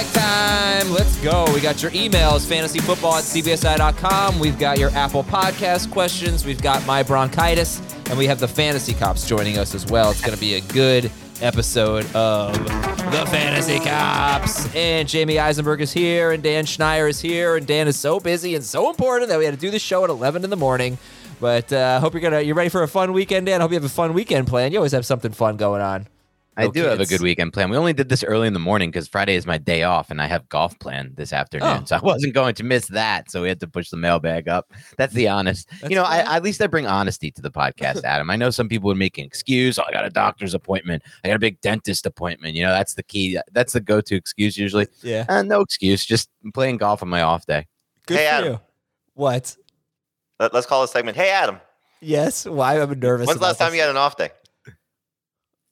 Mailbag time. Let's go. We got your emails, fantasyfootball at cbsi.com. We've got your Apple Podcast questions. We've got my bronchitis. And we have the Fantasy Cops joining us as well. It's going to be a good episode of the Fantasy Cops. And Jamey Eisenberg is here, and Dan Schneier is here. And Dan is so busy and so important that we had to do the show at 11 in the morning. But I uh, hope you're gonna you're ready for a fun weekend, Dan. I hope you have a fun weekend plan. You always have something fun going on. I No do have a good weekend plan. We only did this early in the morning because Friday is my day off and I have golf planned this afternoon. Oh. So I wasn't going to miss that. So we had to push the mailbag up. That's the honest. That's you know, I, at least I bring honesty to the podcast, Adam. I know some people would make an excuse. Oh, I got a doctor's appointment. I got a big dentist appointment. You know, that's the key. That's the go to excuse usually. Yeah. Uh, no excuse. Just playing golf on my off day. Good Hey, for Adam. you. What? Let, us call this segment. Hey, Adam. Yes. Why I'm nervous. When's the last time this. you had an off day?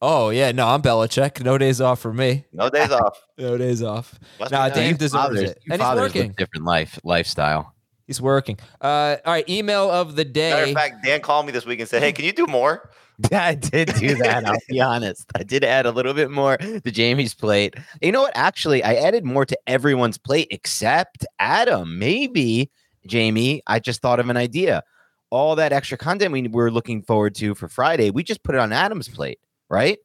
Oh yeah, no, I'm Belichick. No days off for me. No days off. No days off. Nah, Dave deserves Fathers- it, and he's working. different life lifestyle. He's working. Uh, all right. Email of the day. Matter of fact, Dan called me this week and said, "Hey, can you do more?" Yeah, I did do that. I'll be honest. I did add a little bit more to Jamey's plate. You know what? Actually, I added more to everyone's plate except Adam. Maybe Jamey. I just thought of an idea. All that extra content we were looking forward to for Friday, we just put it on Adam's plate, right?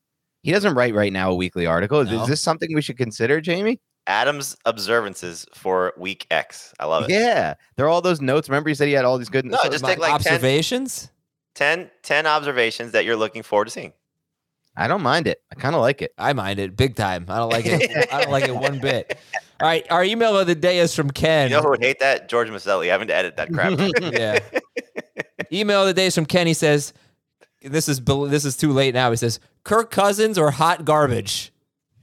He doesn't write right now a weekly article. Is- No. Is this something we should consider, Jamey? Adam's observances for week X. I love it. Yeah, there are all those notes. Remember, he said he had all these good. No, so- just take like observations. 10, 10 observations that you're looking forward to seeing. I don't mind it. I kind of like it. I mind it big time. I don't like it. I don't like it one bit. All right. Our email of the day is from Ken. You know who would hate that? George Maselli having to edit that crap. yeah. Email of the day is from Ken. He says, "This is this is too late now." He says, "Kirk Cousins or hot garbage."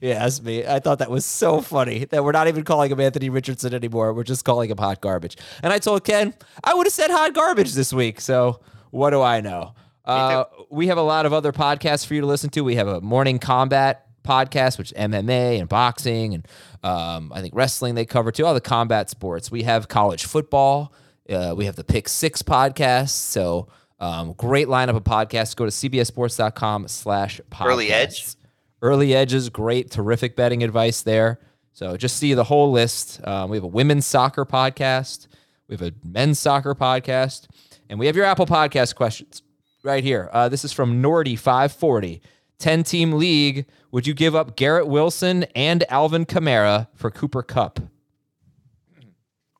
Yeah, that's me. I thought that was so funny that we're not even calling him Anthony Richardson anymore. We're just calling him hot garbage. And I told Ken I would have said hot garbage this week. So what do I know? Uh, we have a lot of other podcasts for you to listen to. We have a morning combat podcast, which is MMA and boxing and um, I think wrestling they cover too. All the combat sports. We have college football. Uh, we have the Pick Six podcast. So um, great lineup of podcasts. Go to cbsports.com slash podcasts. Early Edge. Early Edges, great, terrific betting advice there. So just see the whole list. Um, we have a women's soccer podcast. We have a men's soccer podcast. And we have your Apple Podcast questions right here. Uh, this is from Nordy540. 10 team league. Would you give up Garrett Wilson and Alvin Kamara for Cooper Kupp?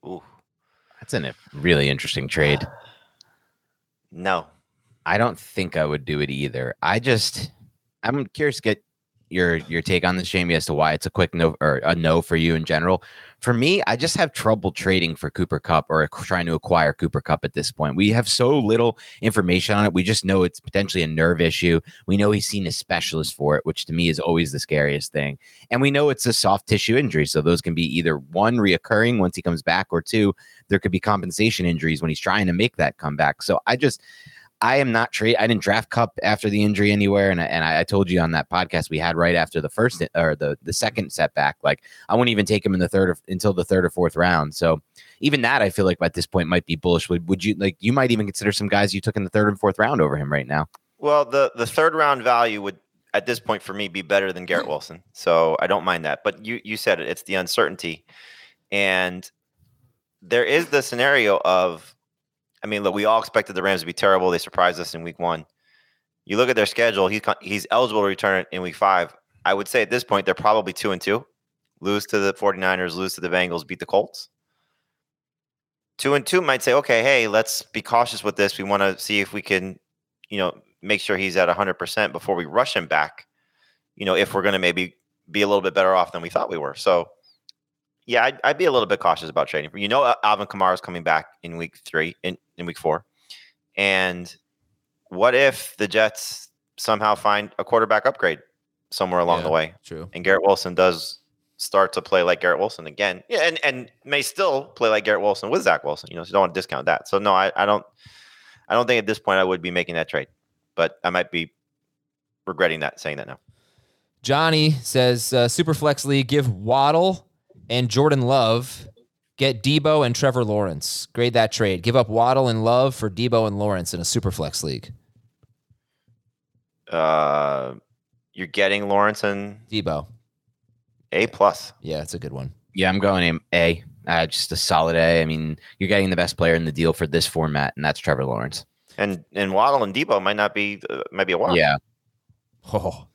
Ooh, That's a really interesting trade. No. I don't think I would do it either. I just I'm curious to get your your take on this, Jamey, as to why it's a quick no or a no for you in general. For me, I just have trouble trading for Cooper Kupp or trying to acquire Cooper Kupp at this point. We have so little information on it. We just know it's potentially a nerve issue. We know he's seen a specialist for it, which to me is always the scariest thing. And we know it's a soft tissue injury. So those can be either one reoccurring once he comes back, or two, there could be compensation injuries when he's trying to make that comeback. So I just I am not trade. I didn't draft Kupp after the injury anywhere, and I, and I, told you on that podcast we had right after the first or the the second setback. Like I wouldn't even take him in the third or, until the third or fourth round. So even that, I feel like at this point might be bullish. Would would you like? You might even consider some guys you took in the third and fourth round over him right now. Well, the the third round value would at this point for me be better than Garrett Wilson. So I don't mind that. But you you said it, it's the uncertainty. And there is the scenario of I mean, look, we all expected the Rams to be terrible. They surprised us in week 1. You look at their schedule, he's, he's eligible to return in week 5. I would say at this point they're probably 2 and 2. Lose to the 49ers, lose to the Bengals, beat the Colts. two and two might say, okay, hey, let's be cautious with this. We want to see if we can, you know, make sure he's at 100% before we rush him back. You know, if we're going to maybe be a little bit better off than we thought we were. So, yeah, I'd, I'd be a little bit cautious about trading. You know, Alvin Kamara is coming back in week three, in, in week four. And what if the Jets somehow find a quarterback upgrade somewhere along Yeah. the way True. and Garrett Wilson does start to play like Garrett Wilson again? Yeah, and, and may still play like Garrett Wilson with Zach Wilson. You know, so you don't want to discount that. So, no, I, I don't. I don't think at this point I would be making that trade, but I might be regretting that saying that now. Johnny says uh, Superflex League give Waddle and Jordan Love, get Deebo and Trevor Lawrence. Grade that trade. Give up Waddle and Love for Deebo and Lawrence in a Superflex League. Uh, you're getting Lawrence and Deebo. A plus. Yeah, it's a good one. Yeah, I'm going A. Uh, just a solid A. I mean, you're getting the best player in the deal for this format, and that's Trevor Lawrence. And and Waddle and Deebo might not be uh, might be a wash. Yeah. Oh,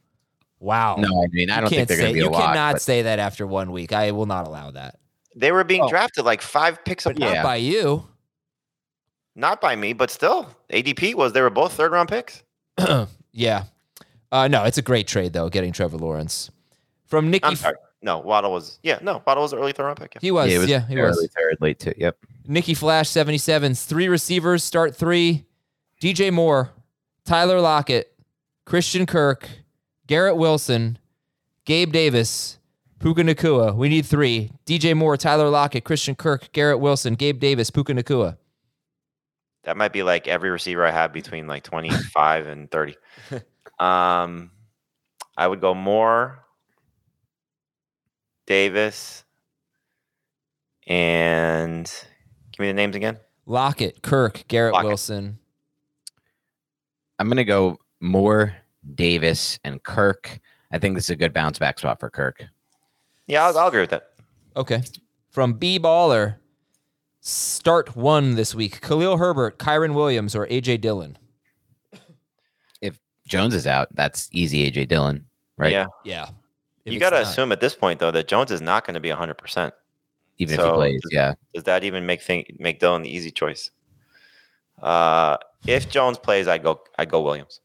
wow. No, I mean, I don't think can't they're going say- to be a You lock. cannot but- say that after one week. I will not allow that. They were being Oh. drafted like five picks apart. Not Yeah. by you. Not by me, but still. ADP was they were both third round picks. yeah. Uh, no, it's a great trade though. Getting Trevor Lawrence from Nikki. I'm sorry. No, Waddle was yeah, no, Waddle was an early third round pick. Yeah. He was. yeah, was yeah, he was. early third, late two. Yep. Nikki Flash 77s, three receivers, start three. DJ Moore, Tyler Lockett, Christian Kirk, Garrett Wilson, Gabe Davis, Puka Nacua. We need three. DJ Moore, Tyler Lockett, Christian Kirk, Garrett Wilson, Gabe Davis, Puka Nacua. That might be like every receiver I have between like 25 and 30. Um, I would go more Davis and give me the names again. Lockett, Kirk, Garrett Lockett. Wilson. I'm going to go Moore, Davis, and Kirk. I think this is a good bounce back spot for Kirk. Yeah, I'll, I'll agree with that. Okay. From B Baller, start one this week. Khalil Herbert, Kyren Williams, or AJ Dillon. If Jones is out, that's easy AJ Dillon, right? Yeah, Yeah. If you got to assume at this point though that Jones is not going to be 100. percent Even if he plays, just- yeah. Does that even make thing make Dillon the easy choice? Uh, if Jones plays, I go I go Williams.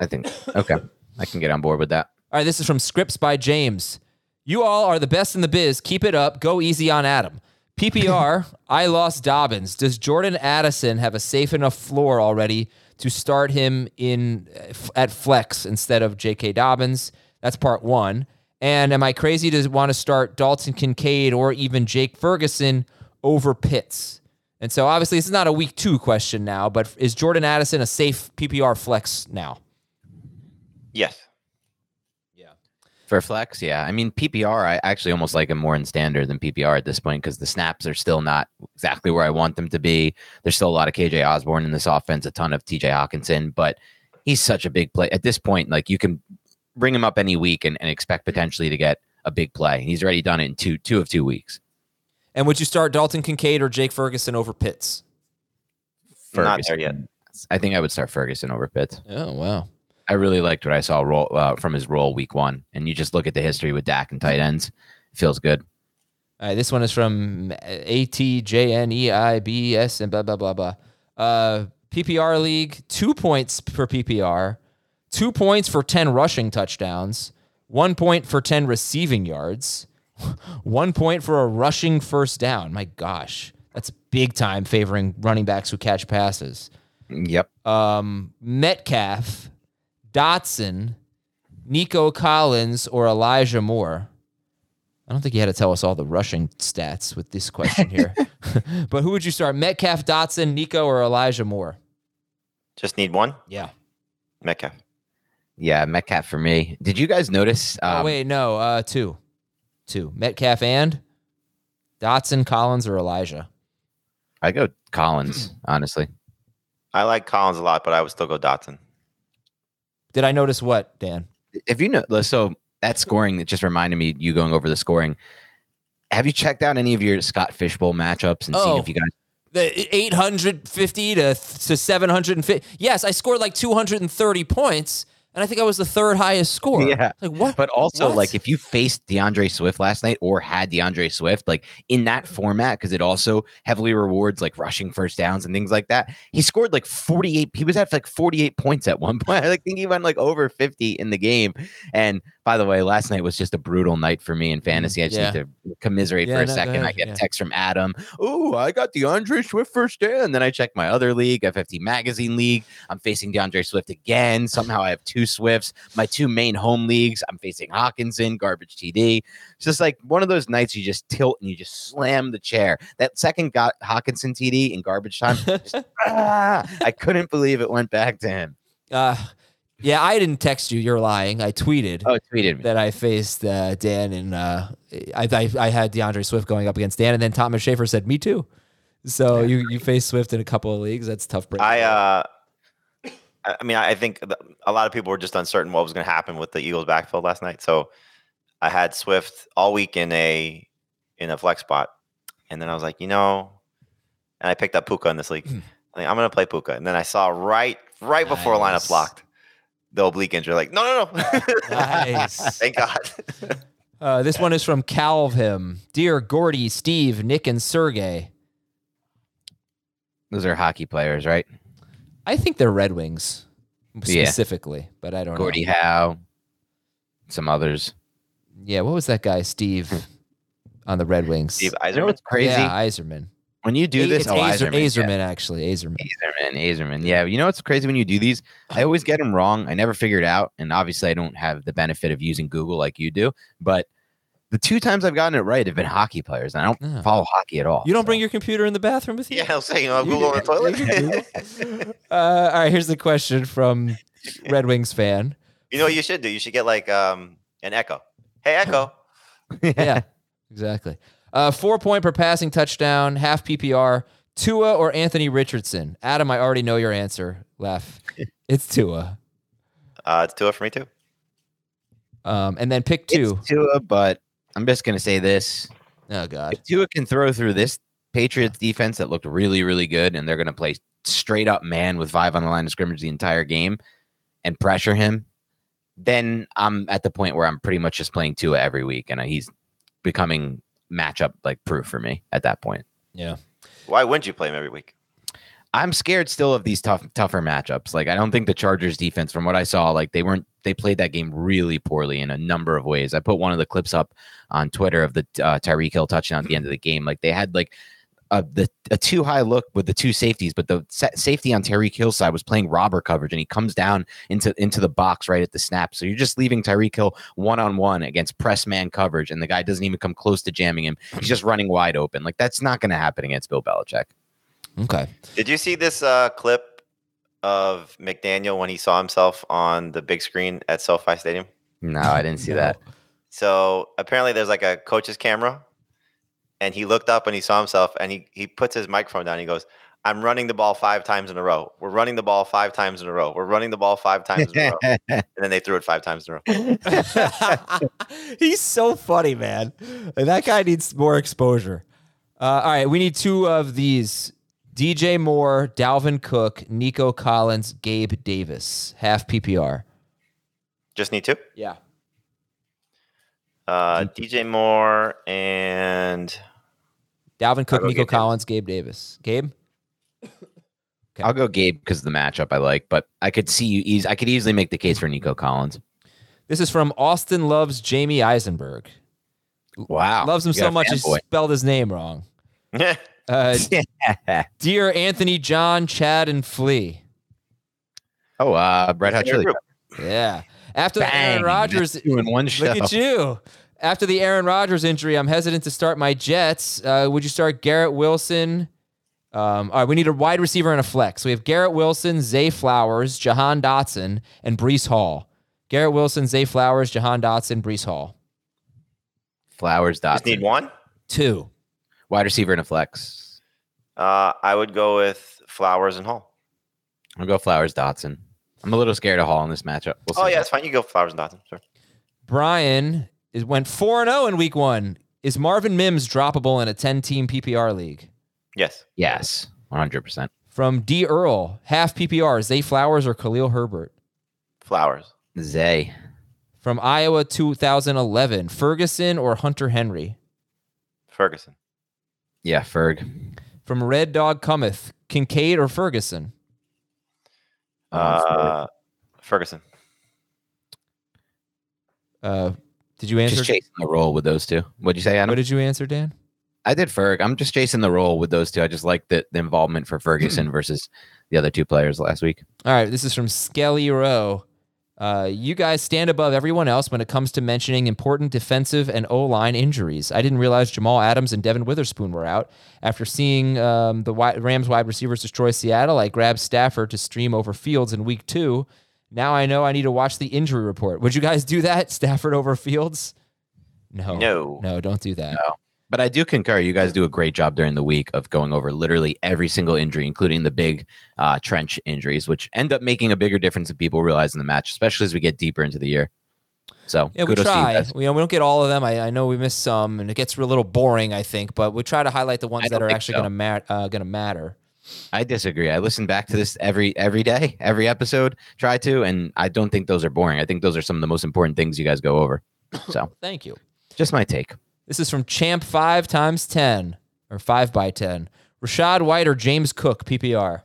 I think okay. I can get on board with that. All right, this is from Scripts by James. You all are the best in the biz. Keep it up. Go easy on Adam. PPR, I lost Dobbins. Does Jordan Addison have a safe enough floor already to start him in uh, at flex instead of J.K. Dobbins? That's part one. And am I crazy to want to start Dalton Kincaid or even Jake Ferguson over Pitts? And so obviously this is not a week two question now, but is Jordan Addison a safe PPR flex now? Yes. Yeah. For flex, yeah. I mean, PPR, I actually almost like him more in standard than PPR at this point because the snaps are still not exactly where I want them to be. There's still a lot of KJ Osborn in this offense, a ton of TJ Hockenson, but he's such a big play. At this point, like you can bring him up any week and, and expect potentially to get a big play. He's already done it in two two of two weeks. And would you start Dalton Kincaid or Jake Ferguson over Pitts? Not there yet. I think I would start Ferguson over Pitts. Oh wow. I really liked what I saw roll uh, from his role week one. And you just look at the history with Dak and tight ends, it feels good. All right, this one is from A T J N E I B S and blah blah blah blah. Uh, PPR league, two points per PPR, two points for ten rushing touchdowns, one point for ten receiving yards, one point for a rushing first down. My gosh, that's big time favoring running backs who catch passes. Yep. um, Metcalf, Dotson, Nico Collins, or Elijah Moore. I don't think you had to tell us all the rushing stats with this question here. but who would you start? Metcalf, Dotson, Nico, or Elijah Moore? Just need one. Yeah. Metcalf. Yeah, Metcalf for me. Did you guys notice? oh, um, wait, no, uh, two. Two. Metcalf and Dotson, Collins, or Elijah? I go Collins, honestly. I like Collins a lot, but I would still go Dotson. Did I notice what, Dan? If you know, so that scoring that just reminded me, you going over the scoring. Have you checked out any of your Scott Fish Bowl matchups and seen Oh. if you guys? The 850 to, to 750. Yes, I scored like 230 points. And I think I was the third highest score. Yeah. like what? But also, What? like, if you faced DeAndre Swift last night or had DeAndre Swift, like in that format, because it also heavily rewards like rushing first downs and things like that, he scored like 48. He was at like 48 points at one point. I like, think he went like over 50 in the game. And by the way, last night was just a brutal night for me in fantasy. I just Yeah. need to commiserate Yeah, for a no, second. I get a text from Adam. Oh, I got DeAndre Swift first down. Then I check my other league, FFT Magazine League. I'm facing DeAndre Swift again. Somehow I have two Swifts. My two main home leagues, I'm facing Hockenson, garbage TD. It's just like one of those nights you just tilt and you just slam the chair. That second got Hockenson TD in garbage time. just, ah, I couldn't believe it went back to him. uh, yeah, I didn't text you. You're lying. I tweeted. Oh, tweeted me. that I faced uh, Dan and uh, I, I I had DeAndre Swift going up against Dan, and then Thomas Schaefer said me too. So you you faced Swift in a couple of leagues. That's tough. break. I uh, I mean, I think a lot of people were just uncertain what was going to happen with the Eagles' backfield last night. So I had Swift all week in a in a flex spot, and then I was like, you know, and I picked up Puka in this league. Hmm. I think I'm going to play Puka, and then I saw right right before Nice. lineup blocked the oblique injury. Like, no, no, no. Nice. Thank God. uh, this one is from Calvim. Dear Gordy, Steve, Nick, and Sergey. Those are hockey players, right? I think they're Red Wings Yeah. specifically, but I don't Gordie know. Gordie Howe, some others. Yeah, what was that guy, Steve, on the Red Wings? Steve You know Yzerman. what's crazy? Yeah, Yzerman. When you do this, it's oh, Azer- Yzerman, yeah. Azerman, actually. Azerman. Azerman, Azerman. Yeah, you know what's crazy when you do these? I always get them wrong. I never figure it out, and obviously, I don't have the benefit of using Google like you do. But the two times I've gotten it right have been hockey players, and I don't Yeah. follow hockey at all. You don't so. bring your computer in the bathroom with you? Yeah, I'll say, you know, You Google on the can- you can toilet. Uh, all right, here's the question from Red Wings fan. you know what you should do? You should get like um an echo. Hey, echo. yeah, exactly. Uh, four point per passing touchdown, half PPR. Tua or Anthony Richardson? Adam, I already know your answer. Laugh. It's Tua. Uh, it's Tua for me too. Um, and then pick two. It's Tua, but I'm just gonna say this: Oh God. if Tua can throw through this Patriots defense that looked really, really good, and they're gonna play straight up man with five on the line of scrimmage the entire game and pressure him, then I'm at the point where I'm pretty much just playing Tua every week, and he's becoming matchup like proof for me at that point. Yeah. Why wouldn't you play him every week? I'm scared still of these tough, tougher matchups. Like I don't think the Chargers defense, from what I saw, like they weren't they played that game really poorly in a number of ways. I put one of the clips up on Twitter of the uh, Tyreek Hill touchdown at the end of the game. Like they had like a the a too high look with the two safeties, but the sa- safety on Tyreek Hill's side was playing robber coverage, and he comes down into into the box right at the snap. So you're just leaving Tyreek Hill one on one against press man coverage, and the guy doesn't even come close to jamming him. He's just running wide open. Like that's not going to happen against Bill Belichick. Okay. Did you see this uh, clip of McDaniel when he saw himself on the big screen at SoFi Stadium? No, I didn't see No. that. So apparently, there's like a coach's camera, and he looked up and he saw himself, and he he puts his microphone down. And he goes, "I'm running the ball five times in a row. We're running the ball five times in a row. We're running the ball five times in a row." and then they threw it five times in a row. He's so funny, man. That guy needs more exposure. Uh, all right, we need two of these. DJ Moore, Dalvin Cook, Nico Collins, Gabe Davis, half PPR. Just need two. Yeah. Uh, DJ Moore and Dalvin Cook, Nico Gabe Davis. Collins, Gabe Davis. Gabe? I'll go Gabe because the matchup I like, but I could see you easy. I could easily make the case for Nico Collins. This is from Austin Loves Jamey Eisenberg. Wow, Loves him so much he spelled his name wrong. Uh, dear Anthony, John, Chad, and Flea. oh, uh, Red Hot Chili. Yeah. After the Aaron Bang, Rodgers that's two in one show. Look at you. After the Aaron Rodgers injury, I'm hesitant to start my Jets. Uh, would you start Garrett Wilson? Um, all right, we need a wide receiver and a flex. So We have Garrett Wilson, Zay Flowers, Jahan Dotson, and Breece Hall. Garrett Wilson, Zay Flowers, Jahan Dotson, Breece Hall. Flowers. Dotson. Just need one. Two. Wide receiver and a flex. Uh, I would go with Flowers and Hall. I'll go Flowers. Dotson. I'm a little scared of Hall in this matchup. We'll Oh yeah, it's fine. You go Flowers and Dotson. Sure. Brian is went 4 0 in week one. Is Marvin Mims droppable in a 10 team PPR league? Yes. Yes, 100. percent From D. Earl, half PPR, Zay Flowers or Khalil Herbert? Flowers. Zay. From Iowa 2011, Ferguson or Hunter Henry? Ferguson. Yeah, Ferg. From Red Dog Cometh, Kincaid or Ferguson? Uh, Uh, Ferguson. Uh, did you answer? just chasing the role with those two. What'd you say, Adam? What did you answer, Dan? I did Ferg. I'm just chasing the role with those two. I just like the, the involvement for Ferguson versus the other two players last week. All right, this is from Skelly Rowe. Uh, you guys stand above everyone else when it comes to mentioning important defensive and O line injuries. I didn't realize Jamal Adams and Devon Witherspoon were out. After seeing um, the Rams wide receivers destroy Seattle, I grabbed Stafford to stream over Fields in week two. Now I know I need to watch the injury report. Would you guys do that? Stafford over Fields? No. No. No, don't do that. No. But I do concur. You guys do a great job during the week of going over literally every single injury, including the big uh, trench injuries, which end up making a bigger difference than people realize in the match, especially as we get deeper into the year. So Yeah, we try. We, you know, we don't get all of them. I, I know we miss some, and it gets a little boring. I think, but we try to highlight the ones that are actually so. going to mat uh, going to matter. I disagree. I listen back to this every every day, every episode. Try to, and I don't think those are boring. I think those are some of the most important things you guys go over. So Thank you. just my take. This is from Champ five times ten or five by ten. Rachaad White or James Cook PPR.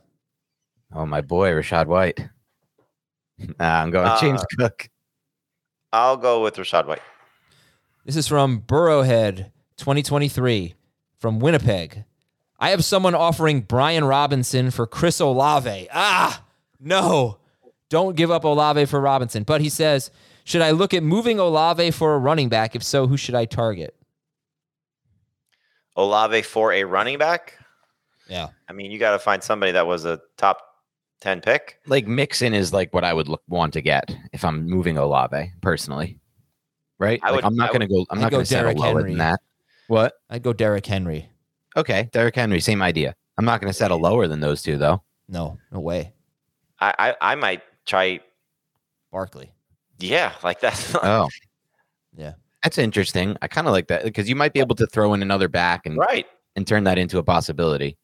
Oh my boy, Rachaad White. Nah, I'm going James Uh, Cook. I'll go with Rachaad White. This is from Burrowhead 2023 from Winnipeg. I have someone offering Brian Robinson for Chris Olave. Ah, no. Don't give up Olave for Robinson. But he says, should I look at moving Olave for a running back? If so, who should I target? Olave for a running back. Yeah. I mean, you got to find somebody that was a top ten pick. Like Mixon is like what I would look, want to get if I'm moving Olave personally. Right? I Like, would- I'm not going to go. I'm I'd not going to settle Derrick lower Henry. than that. What? I'd go Derrick Henry. Okay, Derrick Henry, same idea. I'm not going to settle lower than those two though. No, no way. I I, I might try. Barkley. Yeah, like that. Oh, Yeah. That's interesting. I kind of like that because you might be able to throw in another back and right. and turn that into a possibility.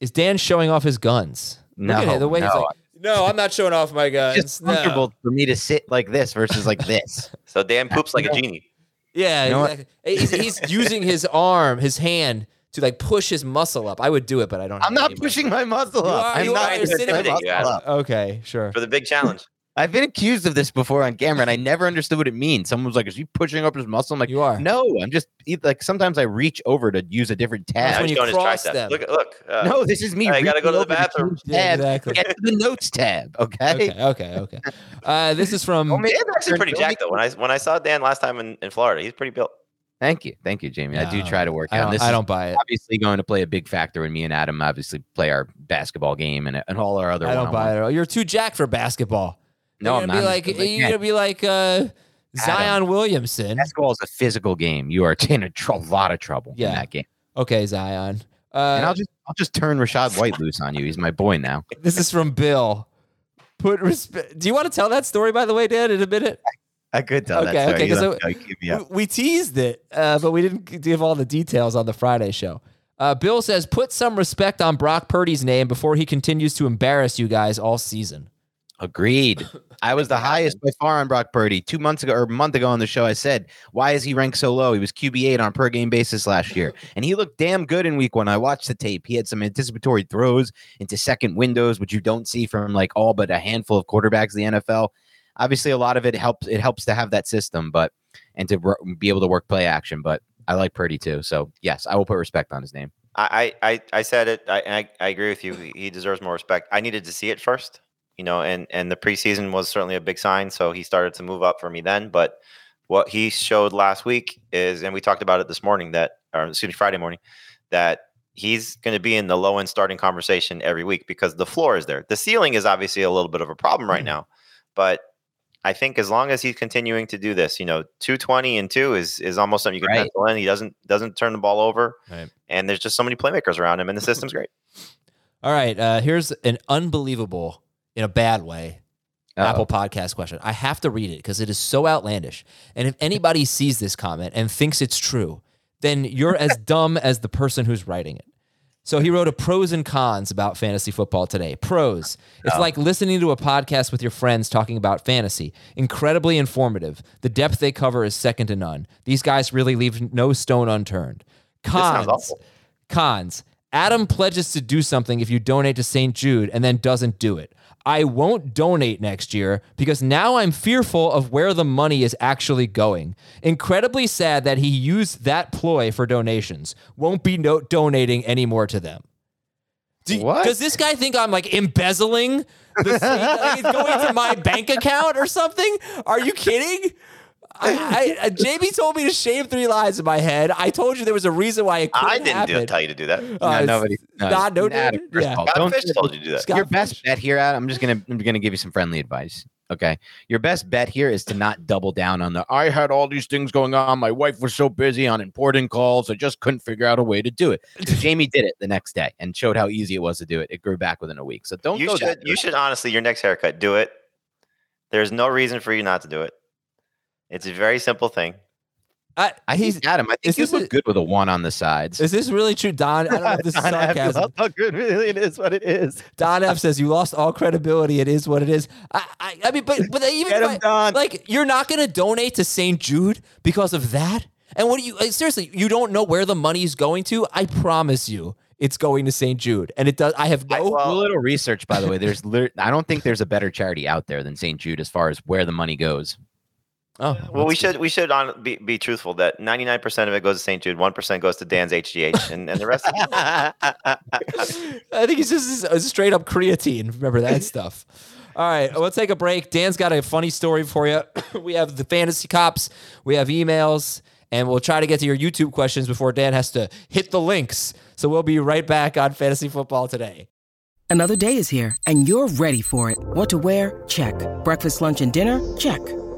Is Dan showing off his guns? No, Look at the way he's no. like, no, I'm not showing off my guns. It's just comfortable for me to sit like this versus like this. So Dan poops like a genie. Yeah, You know exactly. he's, he's using his arm, his hand to like push his muscle up. I would do it, but I don't. I'm have not any pushing my muscle You up. are- I'm you not are pushing my intimidating muscle up. Okay, sure. for the big challenge. I've been accused of this before on camera, and I never understood what it means. Someone was like, "Is he pushing up his muscle?" I'm like, You are. "No, I'm just like sometimes I reach over to use a different That's tab." when you showing his cross triceps. them. Look, look. Uh, no, this is me. I gotta go to the over bathroom. change Yeah, tab. exactly. Get to the notes tab, okay? Okay, okay, okay. Uh, this is from. Oh, man, Dan's actually pretty don't jacked though. When I when I saw Dan last time in, in Florida, he's pretty built. Thank you, thank you, Jamey. I do try to work I out. don't, This I don't buy it. obviously going to play a big factor when me and Adam obviously play our basketball game and, and all our other. I don't buy it. at all. You're too jacked for basketball. No, I'm not. like you're gonna be like uh, Zion Williamson. Basketball is a physical game. You are in a tr- lot of trouble Yeah. in that game. Okay, Zion. and Uh, I'll just I'll just turn Rachaad White loose on you. He's my boy now. this is from Bill. Put respect. Do you want to tell that story, by the way, Dan, in a minute? I could tell Okay, that story. okay, You 'cause let I- me go. Keep me up. We, we teased it, uh, but we didn't give all the details on the Friday show. Uh, Bill says, put some respect on Brock Purdy's name before he continues to embarrass you guys all season. Agreed. I was the highest by far on Brock Purdy. Two months ago or a month ago on the show, I said, Why is he ranked so low? He was QB8 on a per game basis last year. And he looked damn good in week one. I watched the tape. He had some anticipatory throws into second windows, which you don't see from like all but a handful of quarterbacks in the NFL. Obviously, a lot of it helps. It helps to have that system, but and to be able to work play action. But I like Purdy too. So yes, I will put respect on his name. I, I, I- said it. I, I, I agree with you. He deserves more respect. I needed to see it first, you know, and, and the preseason was certainly a big sign. So he started to move up for me then. But what he showed last week is, and we talked about it this morning, that, or excuse me, Friday morning, that he's going to be in the low end starting conversation every week because the floor is there. The ceiling is obviously a little bit of a problem right now. But I think as long as he's continuing to do this, you know, 220 and two is is almost something you can Right. pencil in. He doesn't doesn't turn the ball over. Right. And there's just so many playmakers around him, and the system's great. All right, uh, here's an unbelievable, in a bad way, Uh-oh. Apple Podcast question. I have to read it because it is so outlandish. And if anybody sees this comment and thinks it's true, then you're as dumb as the person who's writing it. So he wrote a pros and cons about fantasy football today. Pros. It's Oh. like listening to a podcast with your friends talking about fantasy. Incredibly informative. The depth they cover is second to none. These guys really leave no stone unturned. Cons. Cons. Adam pledges to do something if you donate to St. Jude and then doesn't do it. I won't donate next year because now I'm fearful of where the money is actually going. Incredibly sad that he used that ploy for donations. Won't be no- donating anymore to them. Do- What? Does this guy think I'm like embezzling? The, like going to my bank account or something? Are you kidding? I, I, Jamey told me to shave three lines in my head. I told you there was a reason why it couldn't I didn't do, tell you to do that. Uh, no, nobody. No, not, no Adam, dude. first Yeah. of all, Scott don't- Fish told you to do that. Scott your Fish. best bet here, Adam. I'm just gonna I'm gonna give you some friendly advice. Okay, your best bet here is to not double down on the. I had all these things going on. My wife was so busy on important calls. I just couldn't figure out a way to do it. Jamey did it the next day and showed how easy it was to do it. It grew back within a week. So don't You go should. that You should honestly. Your next haircut, do it. There's no reason for you not to do it. It's a very simple thing. I, I he's, think Adam. I think you this look a- good with a one on the sides. is this really true, Don? I don't know if this is Don F. sarcasm. How good really it is what it is. Don F says you lost all credibility. It is what it is. I, I, I mean, but but even Get him, I- Don. like you're not going to donate to St. Jude because of that. And what do you like, seriously? You don't know where the money is going to. I promise you, it's going to St. Jude, and it does. I have no. I- well- a little research, by the way. There's, I don't think there's a better charity out there than St. Jude as far as where the money goes. Oh, Well, we that's good. should we should on, be, be truthful that 99% of it goes to St. Jude, 1% goes to Dan's HGH, and, and the rest. I think it's just a straight up creatine. Remember that stuff. All right, we'll take a break. Dan's got a funny story for you. we have the fantasy cops, we have emails, and we'll try to get to your YouTube questions before Dan has to hit the links. So we'll be right back on fantasy football today. Another day is here, and you're ready for it. What to wear? Check. Breakfast, lunch, and dinner? Check.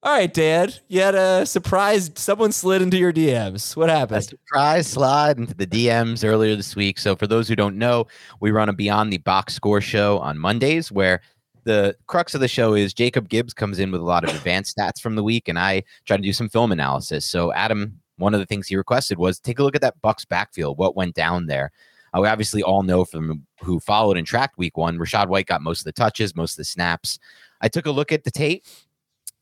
All right, Dad. you had a surprise. Someone slid into your DMs. What happened? a surprise slide into the DMs earlier this week. So, for those who don't know, we run a Beyond the Box Score show on Mondays where the crux of the show is Jacob Gibbs comes in with a lot of advanced stats from the week, and I try to do some film analysis. So, Adam, one of the things he requested was take a look at that Bucks backfield. What went down there? Uh, we obviously all know from who followed and tracked week one, Rachaad White got most of the touches, most of the snaps. I took a look at the tape.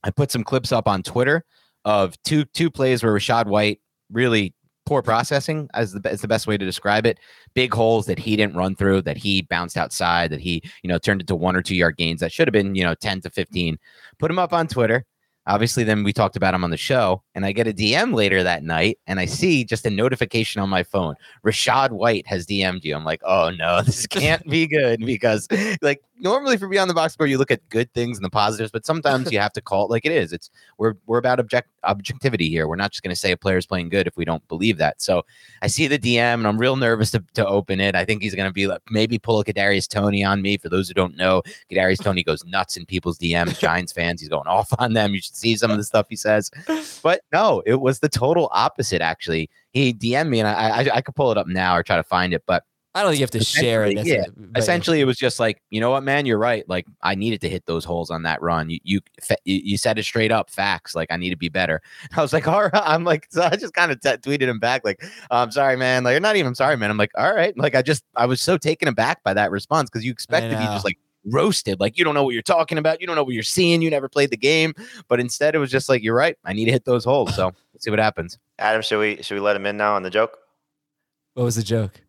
I put some clips up on Twitter of two two plays where Rachaad White really poor processing as the, is the best way to describe it. Big holes that he didn't run through, that he bounced outside, that he you know turned into one or two yard gains that should have been you know ten to fifteen. Put him up on Twitter. Obviously, then we talked about him on the show, and I get a DM later that night, and I see just a notification on my phone. Rachaad White has DM'd you. I'm like, oh no, this can't be good because, like, normally for Beyond the Box Score, you look at good things and the positives, but sometimes you have to call it like it is. It's we're we're about object objectivity here. We're not just going to say a player's playing good if we don't believe that. So I see the DM, and I'm real nervous to, to open it. I think he's going to be like maybe pull a Kadarius Toney on me. For those who don't know, Kadarius Toney goes nuts in people's DMs. Giants fans, he's going off on them. You should see some of the stuff he says. But no, it was the total opposite. Actually, he DM'd me, and I I, I could pull it up now or try to find it, but I don't think you have to share it. Essentially, yeah. Uh, but- essentially it was just like you know what man? You're right. Like i needed to hit those holes on that run. You you you you said it straight up facts. Like i need to be better. I was like all right. I'm like so i just kind of t- tweeted him back like i'm sorry man. Like you're not even sorry man. I'm like all right. Like i just i was so taken aback by that response because you expect to be just like roasted. Like you don't know what you're talking about. You don't know what you're seeing. You never played the game. But instead it was just like you're right. I need to hit those holes. So let's see what happens. Adam, should we should we let him in now on the joke? What was the joke?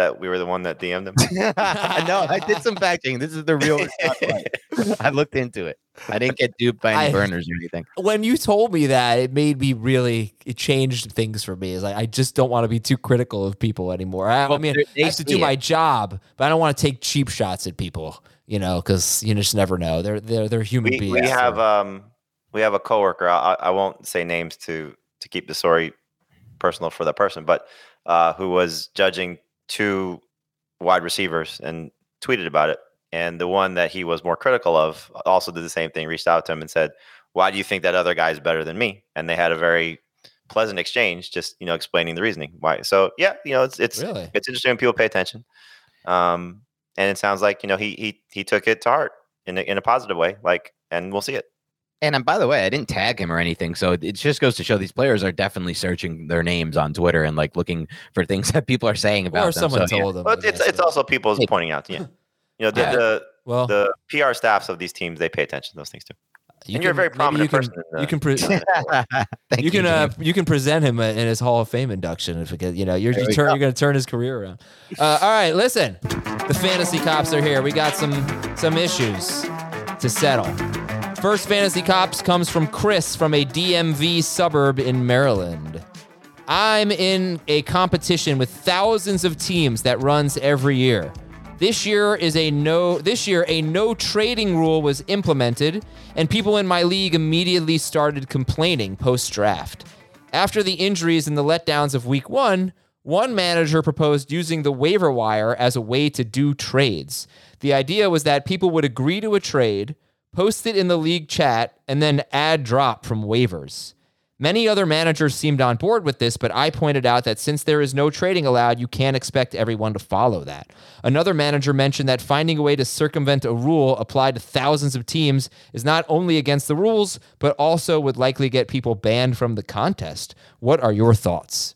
That we were the one that DM'd him? no, I did some fact checking. This is the real. response. I looked into it. I didn't get duped by any I- burners or anything. when you told me that, it made me really. It changed things for me. It's like I just don't want to be too critical of people anymore. I, I mean, they- they I have to do it. my job, but I don't want to take cheap shots at people. You know, because you just never know. They're they're they're human we, beings. we have They're- um we have a coworker. I, I won't say names to to keep the story personal for that person, but uh, who was judging two wide receivers and tweeted about it. and the one that he was more critical of also did the same thing. Reached out to him and said, "Why do you think that other guy is better than me?" And they had a very pleasant exchange, just you know, explaining the reasoning why. So yeah, you know, it's it's Really? it's interesting when people pay attention. Um, and it sounds like you know he he he took it to heart in a, in a positive way. Like, and we'll see it. And um, by the way, I didn't tag him or anything, so it just goes to show these players are definitely searching their names on Twitter and like looking for things that people are saying about Or them. someone So, yeah. told them. But it's it's also people Hey. pointing out. Yeah, you know the, Yeah. the well. the PR staffs of these teams they pay attention to those things too. you and you're a very prominent you can, person the- you can pre- Thank you can uh, you can present him in his Hall of Fame induction if it you know you're you turn, go. you're going to turn his career around. Uh, all right, listen, the fantasy cops are here. We got some some issues to settle. First fantasy cops comes from Chris from a DMV suburb in Maryland. I'm in a competition with thousands of teams that runs every year. This year is a no this year a no trading rule was implemented and people in my league immediately started complaining post draft. After the injuries and the letdowns of week 1, one manager proposed using the waiver wire as a way to do trades. The idea was that people would agree to a trade, post it in the league chat, and then add drop from waivers. Many other managers seemed on board with this, but I pointed out that since there is no trading allowed, you can't expect everyone to follow that. Another manager mentioned that finding a way to circumvent a rule applied to thousands of teams is not only against the rules, but also would likely get people banned from the contest. What are your thoughts?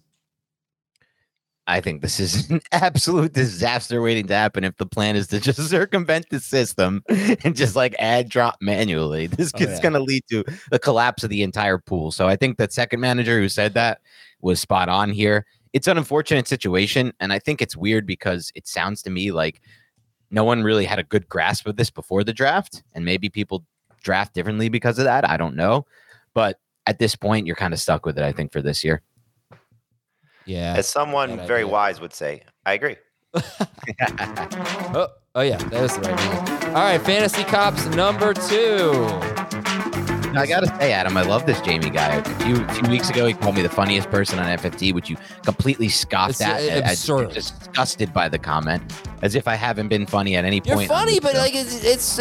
I think this is an absolute disaster waiting to happen if the plan is to just circumvent the system and just like add drop manually. This Oh, is yeah. going to lead to the collapse of the entire pool. So I think that second manager who said that was spot on here. It's an unfortunate situation. And I think it's weird because it sounds to me like no one really had a good grasp of this before the draft. And maybe people draft differently because of that. I don't know. But at this point, you're kind of stuck with it, I think, for this year. Yeah. As someone very idea. wise would say, I agree. Oh, oh yeah, that was the right reason. All right, Fantasy Cops number two. I gotta say, Adam, I love this Jamey guy. A few, a few weeks ago, he called me the funniest person on FFT, which you completely scoffed It's, at. uh, I- I- absurd. disgusted by the comment, as if I haven't been funny at any You're point. on funny, but show. like it's, it's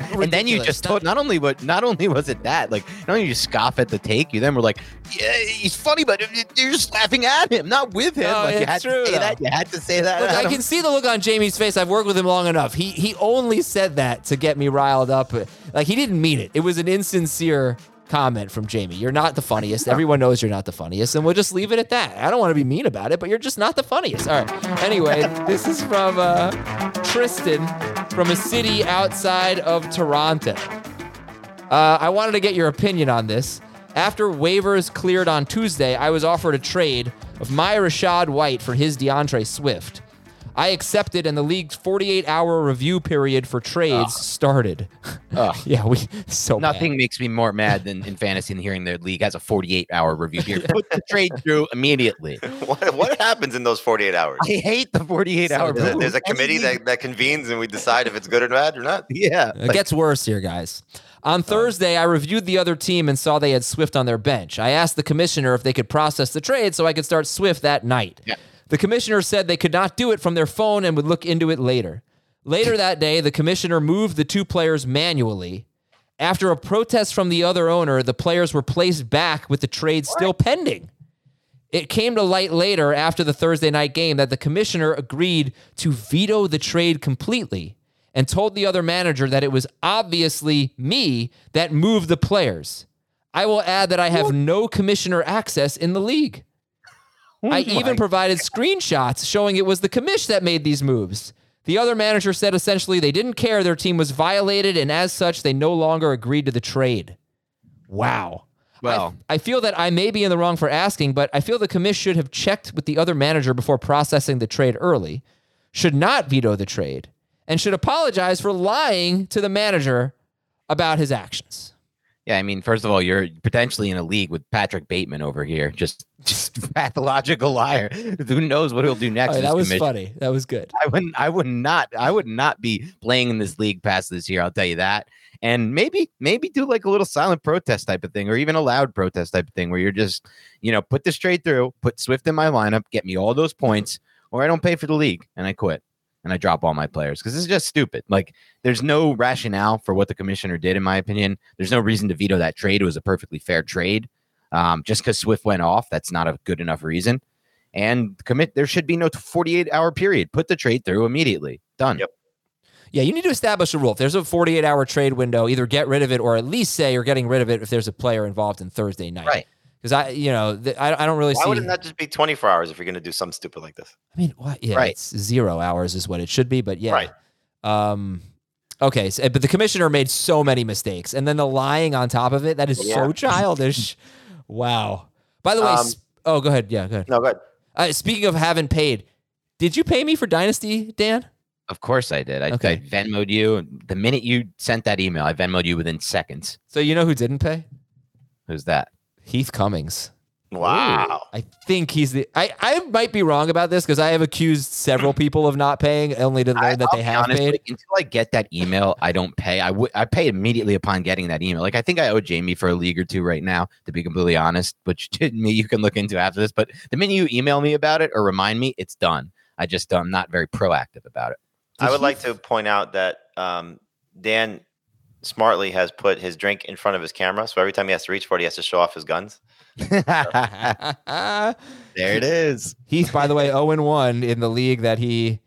uh, and then you just Not- told. Not only what, not only was it that, like, not only you scoff at the take, you then were like, "Yeah, he's funny, but you're just laughing at him, not with him." No, like, you had true, to say though. that. You had to say that. Look, I can see the look on Jamey's face. I've worked with him long enough. He he only said that to get me riled up. Like he didn't mean it. It was an insincere comment from Jamey. You're not the funniest. Everyone knows you're not the funniest, and we'll just leave it at that. I don't want to be mean about it, but you're just not the funniest. All right. Anyway, this is from uh, Tristan from a city outside of Toronto. Uh, I wanted to get your opinion on this. After waivers cleared on Tuesday, I was offered a trade of my Rachaad White for his DeAndre Swift. I accepted, and the league's 48 hour review period for trades started. Ugh. yeah, we so bad. Nothing makes me more mad than in fantasy than hearing the league has a 48 hour review period. Put the trade through immediately. What, what happens in those 48 hours? I hate the 48 So hour. There's a, there's a committee that, that convenes and we decide if it's good or bad or not. Yeah. It gets worse here, guys. On uh. Thursday, I reviewed the other team and saw they had Swift on their bench. I asked the commissioner if they could process the trade so I could start Swift that night. Yeah. The commissioner said they could not do it from their phone and would look into it later. Later that day, the commissioner moved the two players manually. After a protest from the other owner, the players were placed back with the trade still pending. It came to light later after the Thursday night game that the commissioner agreed to veto the trade completely and told the other manager that it was obviously me that moved the players. I will add that I have no commissioner access in the league. I oh even provided screenshots showing it was the commish that made these moves. The other manager said essentially they didn't care their team was violated, and as such, they no longer agreed to the trade. Wow. Well, I feel that I may be in the wrong for asking, but I feel the commish should have checked with the other manager before processing the trade early, should not veto the trade, and should apologize for lying to the manager about his actions. Yeah, I mean, first of all, you're potentially in a league with Patrick Bateman over here, just just pathological liar. Who knows what he'll do next? Oh, in that was commission. funny. That was good. I wouldn't. I would not. I would not be playing in this league past this year. I'll tell you that. And maybe, maybe do like a little silent protest type of thing, or even a loud protest type of thing, where you're just, you know, put this straight through, put Swift in my lineup, get me all those points, or I don't pay for the league and I quit. And I drop all my players because this is just stupid. Like, there's no rationale for what the commissioner did, in my opinion. There's no reason to veto that trade. It was a perfectly fair trade. Um, just because Swift went off, that's not a good enough reason. And commit, there should be no 48 hour period. Put the trade through immediately. Done. Yep. Yeah, you need to establish a rule. If there's a 48 hour trade window, either get rid of it or at least say you're getting rid of it if there's a player involved in Thursday night. Right. Because I, you know, th- I, I don't really Why see. Why wouldn't that just be 24 hours if you're going to do something stupid like this? I mean, what? Yeah, Right. it's zero hours is what it should be. But yeah. Right. Um. Okay, so, but the commissioner made so many mistakes, and then the lying on top of it. That is so childish. wow. By the way, Um, s- oh, go ahead. Yeah, go ahead. No, good. Uh, speaking of haven't paid, did you pay me for Dynasty, Dan? Of course I did. I, Okay. I Venmoed you. The minute you sent that email, I Venmoed you within seconds. So you know who didn't pay? Who's that? Heath Cummings. Wow. I think he's the. I, I might be wrong about this because I have accused several people of not paying, only to learn I, that I'll they have honest, paid. like, until I get that email, I don't pay. I would I pay immediately upon getting that email. Like I think I owe Jamey for a league or two right now, to be completely honest, which to me you can look into after this. But the minute you email me about it or remind me, it's done. I just I'm not very proactive about it. I would like to point out that um, Dan smartly has put his drink in front of his camera. So every time he has to reach for it, he has to show off his guns. there it is. Heath, by the way, 0 1 in the league that he.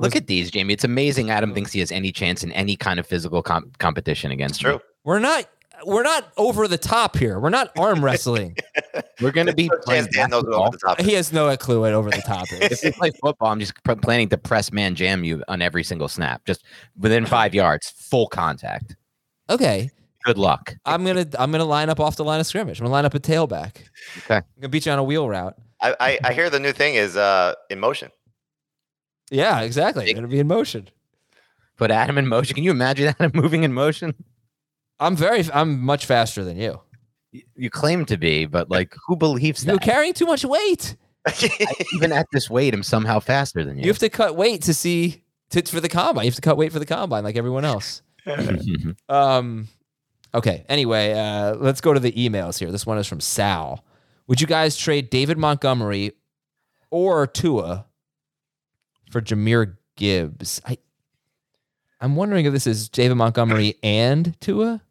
Look at these, Jamey. It's amazing. Adam thinks he has any chance in any kind of physical com- competition It's against me. true. We're not. We're not over the top here. We're not arm wrestling. We're going to be playing Dan knows over the top. he has no clue what over the top is. if is. we play football, I'm just pr- planning to press man jam you on every single snap, just within five yards, full contact. Okay, Good luck. I'm gonna I'm gonna line up off the line of scrimmage. I'm gonna line up a tailback. Okay. I'm gonna beat you on a wheel route. I, I, I hear the new thing is uh, in motion. Yeah, exactly. I'm gonna be in motion. Put Adam in motion. Can you imagine Adam moving in motion? I'm very. I'm much faster than you. Y- You claim to be, but like, who believes that? You're carrying too much weight. Even at this weight, I'm somehow faster than You you. have to cut weight to see to, for the combine. You have to cut weight for the combine like everyone else. Um, okay. Anyway, uh, let's go to the emails here. This one is from Sal. Would you guys trade David Montgomery or Tua for Jahmyr Gibbs? I, I'm wondering if this is David Montgomery and Tua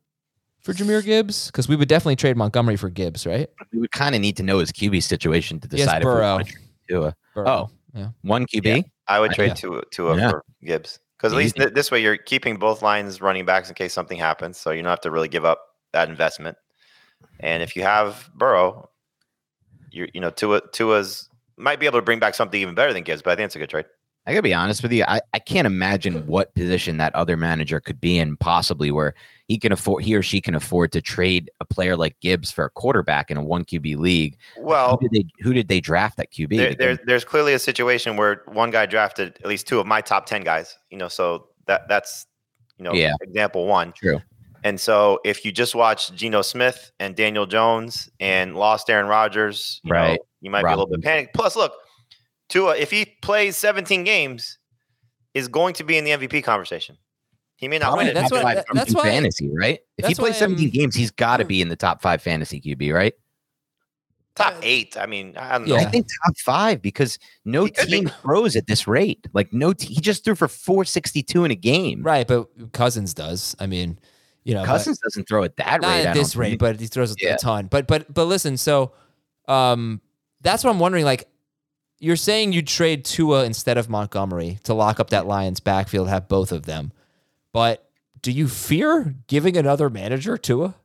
for Jahmyr Gibbs because we would definitely trade Montgomery for Gibbs, right? we would kind of need to know his QB situation to He has decide if we Burrow. want to do a Burrow. Oh. yeah. one QB. I would trade yeah. to to a Yeah. for Gibbs because at least th- this way you're keeping both lines running backs in case something happens, so you don't have to really give up that investment. And if you have Burrow, you you know Tua Tua's might be able to bring back something even better than Gibbs, but I think it's a good trade. I gotta be honest with you. I, I can't imagine what position that other manager could be in, possibly where he can afford he or she can afford to trade a player like Gibbs for a quarterback in a one QB league. Well, who did they who did they draft at QB? there, there's clearly a situation where one guy drafted at least two of my top ten guys. You know, so that that's you know Yeah. example one. True. And so if you just watched Geno Smith and Daniel Jones and lost Aaron Rodgers, you know, Right. you might be a little bit panicked. Plus, look, Tua, if he plays 17 games, is going to be in the MVP conversation. He may not Probably win it. that's top what- five that's why- fantasy, right? If he that's why plays 17 games, he's got to be in the top five fantasy QB, right? top eight. I mean, I don't know. Yeah. I think top five because no He could be. team throws at this rate. Like no, t- he just threw for 462 in a game. Right, but Cousins does. I mean, you know, but- Cousins doesn't throw at that not rate. I at don't this rate, think. but he throws a ton. But but but listen, so um that's what I'm wondering. Like you're saying you'd trade Tua instead of Montgomery to lock up that Lions backfield, have both of them. But do you fear giving another manager Tua?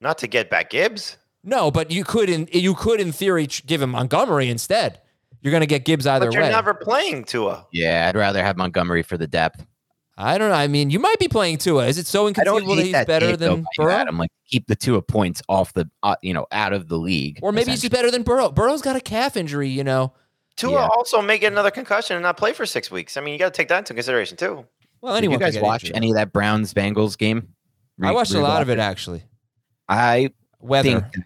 Not to get back Gibbs. No, but you could in you could in theory give him Montgomery instead. You're going to get Gibbs either way. But you're way. never playing Tua. yeah, I'd rather have Montgomery for the depth. I don't know. I mean, you might be playing Tua. Is it so I inconceivable that he's that better take, though, than by you, Burrow? Adam. Like keep the two points off the, uh, you know, out of the league. Or maybe he's just better than Burrow. Burrow's got a calf injury, you know. Tua Yeah. also may get another concussion and not play for six weeks. I mean, you got to take that into consideration too. Well, anyone you guys watch injured. any of that Browns Bengals game? I Re- watched a lot of it actually. I Weather. think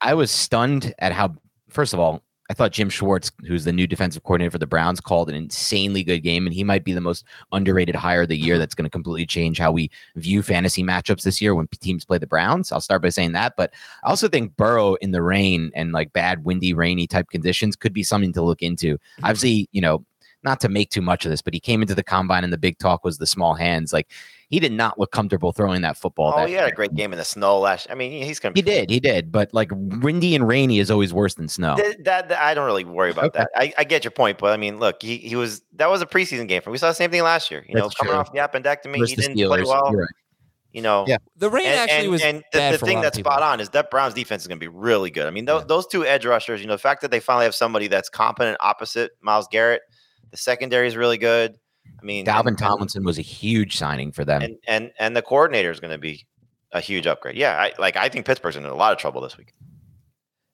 I was stunned at how. First of all, I thought Jim Schwartz, who's the new defensive coordinator for the Browns, called an insanely good game, and he might be the most underrated hire of the year. That's going to completely change how we view fantasy matchups this year when teams play the Browns. I'll start by saying that, but I also think Burrow in the rain and like bad, windy, rainy type conditions could be something to look into. Mm-hmm. Obviously, you know not to make too much of this, but he came into the combine and the big talk was the small hands. Like he did not look comfortable throwing that football. Oh, that he had a great game in the snow last. I mean, he's gonna. He did, he did, but like windy and rainy is always worse than snow. That, that, that- I don't really worry about Okay. that. I, I get your point, but I mean, look, he, he was that was a preseason game for him. We saw the same thing last year. You know, That's coming true. off the appendectomy, Versus he didn't play well. you're right. You know, Yeah. The rain and, actually and- was and the, bad the for a thing lot of that's spot on is that Browns defense is going to be really good. I mean, those, Yeah. those two edge rushers, you know, the fact that they finally have somebody that's competent opposite Myles Garrett, the secondary is really good. I mean, Dalvin and- Tomlinson was a huge signing for them. and and and the coordinator is going to be a huge upgrade. Yeah, I like. I think Pittsburgh's in a lot of trouble this week.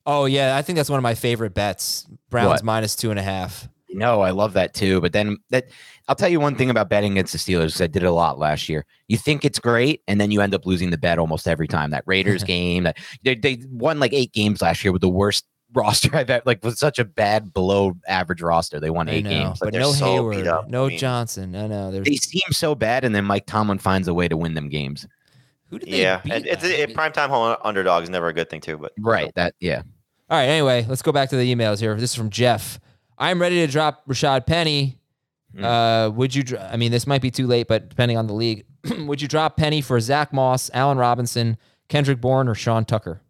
Oh yeah, I think that's one of my favorite bets. Browns What? minus two and a half. No, I love that too. But then that I'll tell you one thing about betting against the Steelers. I did it a lot last year. You think it's great, and then you end up losing the bet almost every time. That Raiders game, that they, they won like eight games last year with the worst roster I've had. Like was such a bad, below average roster, they won I eight know, games. but but no so Hayward, up. no I mean- Johnson. I know. They seem so bad, and then Mike Tomlin finds a way to win them games. who did they Yeah, beat? it's last a, week? primetime home underdog is never a good thing too. But Right. That yeah. All right. Anyway, let's go back to the emails here. This is from Jeff. I'm ready to drop Rashad Penny. Hmm. Uh, would you? dr- I mean, this might be too late, but depending on the league, would you drop Penny for Zack Moss, Allen Robinson, Kendrick Bourne, or Sean Tucker?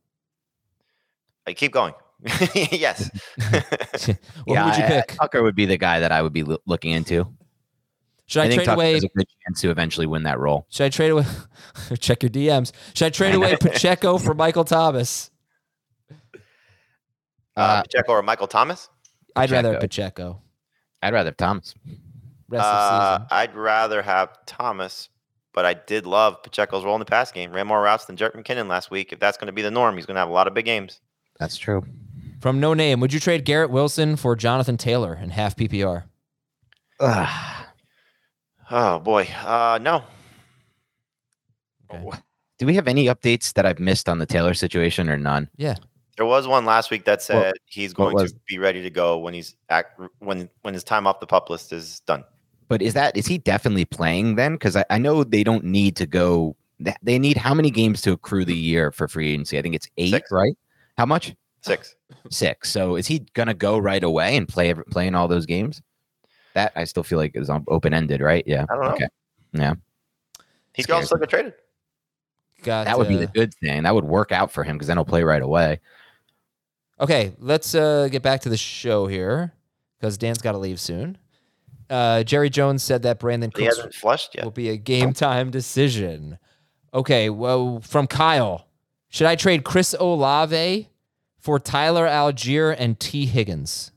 I keep going. yes. Well, yeah, who would you I- I- pick? Tucker would be the guy that I would be loo- looking into. Should I, think trade Tucker away? has a good chance to eventually win that role. Should I trade away? check your DMs. Should I trade away Pacheco for Michael Thomas? Uh, Uh, Pacheco or Michael Thomas? I'd rather have Pacheco. I'd rather have Thomas. Rest Uh, of season. I'd rather have Thomas, but I did love Pacheco's role in the pass game. Ran more routes than Jerick McKinnon last week. If that's going to be the norm, he's going to have a lot of big games. That's true. From no name, would you trade Garrett Wilson for Jonathan Taylor in half PPR? Ugh. Oh boy, uh, no. Okay. Do we have any updates that I've missed on the Taylor situation or none? Yeah. There was one last week that said What- he's going was- to be ready to go when he's act, when when his time off the pup list is done. But is that is he definitely playing then? Because I, I know they don't need to go. They need how many games to accrue the year for free agency? I think it's eight, Six. right? How much? Six. Six. So is he gonna go right away and play every- play in all those games? That I still feel like is open ended, right? Yeah. I don't know. Okay. Yeah. He could also still get traded. Got That would be the good thing. That would work out for him because then he'll play right away. Okay, let's uh, get back to the show here because Dan's got to leave soon. Uh, Jerry Jones said that Brandin He Cooks hasn't flushed yet. will be a game time decision. Okay, well, from Kyle, should I trade Chris Olave for Tyler Allgeier and Tee Higgins?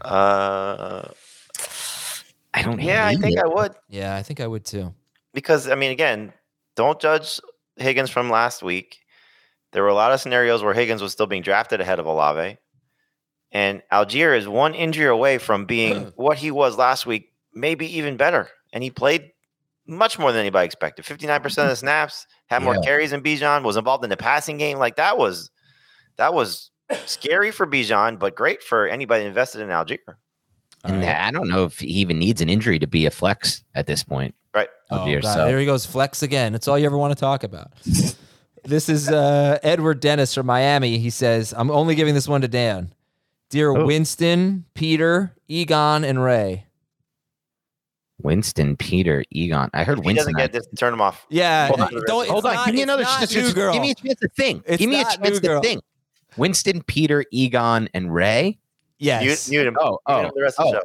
Uh, I don't. yeah, I think it. I would Yeah, I think I would too. because I mean, again, don't judge Higgins from last week. There were a lot of scenarios where Higgins was still being drafted ahead of Olave, and Allgeier is one injury away from being what he was last week, maybe even better. And he played much more than anybody expected. Fifty nine percent of the snaps, had more Yeah. carries than Bijan, was involved in the passing game. Like that was that was scary for Bijan, but great for anybody invested in Allgeier. And All right. I don't know if he even needs an injury to be a flex at this point. Right. Oh, Allgeier, God. so- There he goes, flex again. It's all you ever want to talk about. this is uh, Edward Dennis from Miami. He says, I'm only giving this one to Dan. Dear Oh. Winston, Peter, Egon, and Ray. Winston, Peter, Egon. I heard If he doesn't Winston. get this, turn him off. Yeah, Hold on. don't, Hold on. not- give me another not just, girl. Give me a chance to think. It's give me a not chance to think. Winston, Peter, Egon, and Ray. yes. Mute, mute him. Oh, Mute oh, him the rest of the oh. show.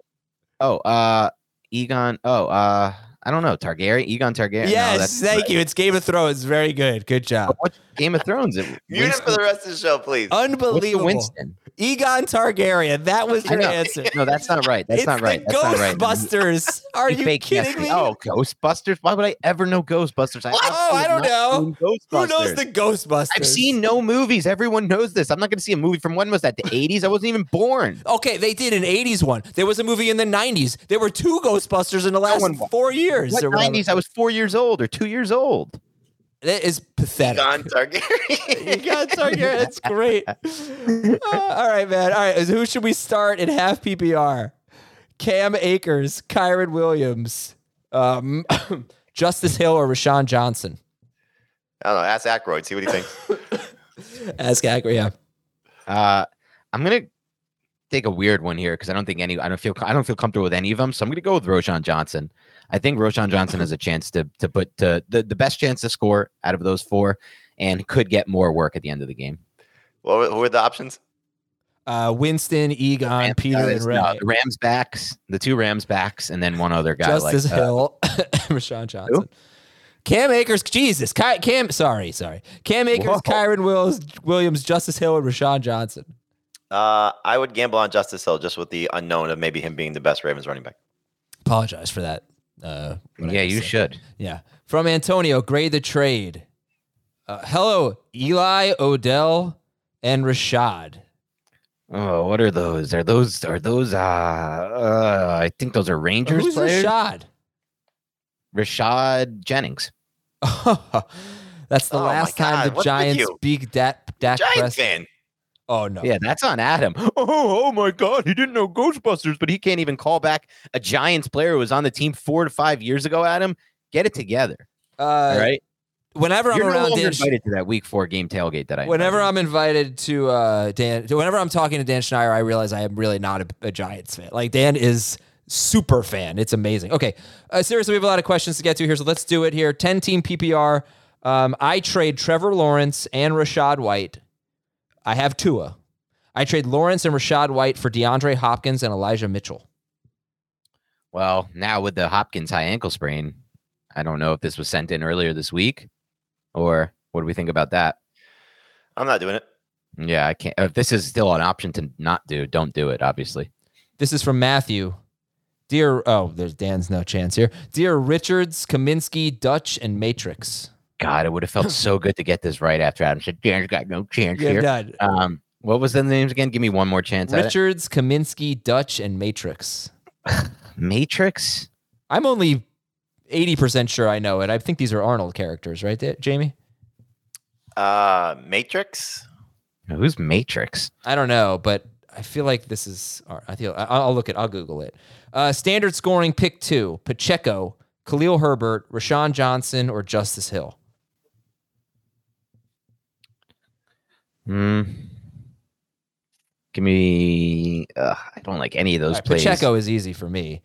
Oh, uh, Egon. Oh, uh, I don't know. Targaryen. Egon Targaryen. Yes, that's- thank you. It's Game of Thrones. Very good. Good job. What Game of Thrones? It- Mute him for the rest of the show, please. What's Unbelievable. Winston? Egon Targaryen. That was your answer. No, that's not right. That's it's not right. the That's not right. Ghostbusters. Are You you kidding guessing. me? Oh, Ghostbusters! Why would I ever know Ghostbusters? I Oh, I don't know. Who knows the Ghostbusters? I've seen no movies. Everyone knows this. I'm not going to see a movie from when was that? The 80s? I wasn't even born. Okay, they did an 80s one. There was a movie in the 90s. There were two Ghostbusters in the last one- four years. What 90s? I was four years old or two years old. That is pathetic. Egon Targaryen. Egon Targaryen. That's great. Uh, all right, man. All right. Who should we start in half PPR? Cam Akers, Kyren Williams, um, Justice Hill, or Roschon Johnson? I don't know. Ask Aykroyd. See what he thinks. Ask Acker, yeah. Uh, I'm gonna take a weird one here because I don't think any. I don't feel. I don't feel comfortable with any of them. So I'm going to go with Roschon Johnson. I think Roschon Johnson has a chance to to put to the, the best chance to score out of those four, and could get more work at the end of the game. What were, who were the options? Uh, Winston, Egon, Rams Peter, guys, and Ray. no, the Rams backs, the two Rams backs, and then one other guy Justice like uh, Hill, Roschon Johnson. Cam Akers, Jesus, Ky- Cam, sorry, sorry. Cam Akers, Whoa. Kyren Wills, Williams, Justice Hill, and Roschon Johnson. Uh, I would gamble on Justice Hill just with the unknown of maybe him being the best Ravens running back. Apologize for that. Uh, Yeah, you said. should. Yeah. From Antonio, grade the trade. Uh, hello, Eli, Odell, and Rashad. Oh, what are those? Are those are those uh, uh I think those are Rangers Who's players. Rashad? Rashad Jennings. That's the Oh last time the with Giants beat Dak, Dak Giant Prescott. Fan. Oh no. Yeah, that's on Adam. Oh, oh my God, he didn't know Ghostbusters, but he can't even call back a Giants player who was on the team four to five years ago. Adam, get it together. Uh, all right, Whenever I'm you're no around longer Dan, invited to that Week Four game tailgate that I. whenever invited. I'm invited to uh, Dan, whenever I'm talking to Dan Schneider, I realize I am really not a, a Giants fan. Like Dan is super fan. It's amazing. Okay, uh, seriously, we have a lot of questions to get to here, so let's do it here. Ten team PPR. Um, I trade Trevor Lawrence and Rachaad White. I have Tua. I trade Lawrence and Rachaad White for DeAndre Hopkins and Elijah Mitchell. Well, now with the Hopkins high ankle sprain, I don't know if this was sent in earlier this week, or what do we think about that? I'm not doing it. Yeah, I can't. If this is still an option to not do, don't do it. Obviously. This is from Matthew. Dear, oh, there's Dan's no chance here. Dear Richards, Kaminsky, Dutch, and Matrix. God, it would have felt so good to get this right after Adam said, Dan's got no chance Yeah, here. done. Um, what was the names again? Give me one more chance at it. Richards, Kaminsky, Dutch, and Matrix. Matrix? I'm only 80% sure I know it. I think these are Arnold characters, right, there, Jamey? Uh, Matrix. Who's Matrix? I don't know, but I feel like this is. I feel. I- I'll look at it. I'll Google it. Uh, standard scoring pick two: Pacheco, Khalil Herbert, Roschon Johnson, or Justice Hill. Hmm. Give me. Uh, I don't like any of those All right, plays. Pacheco is easy for me.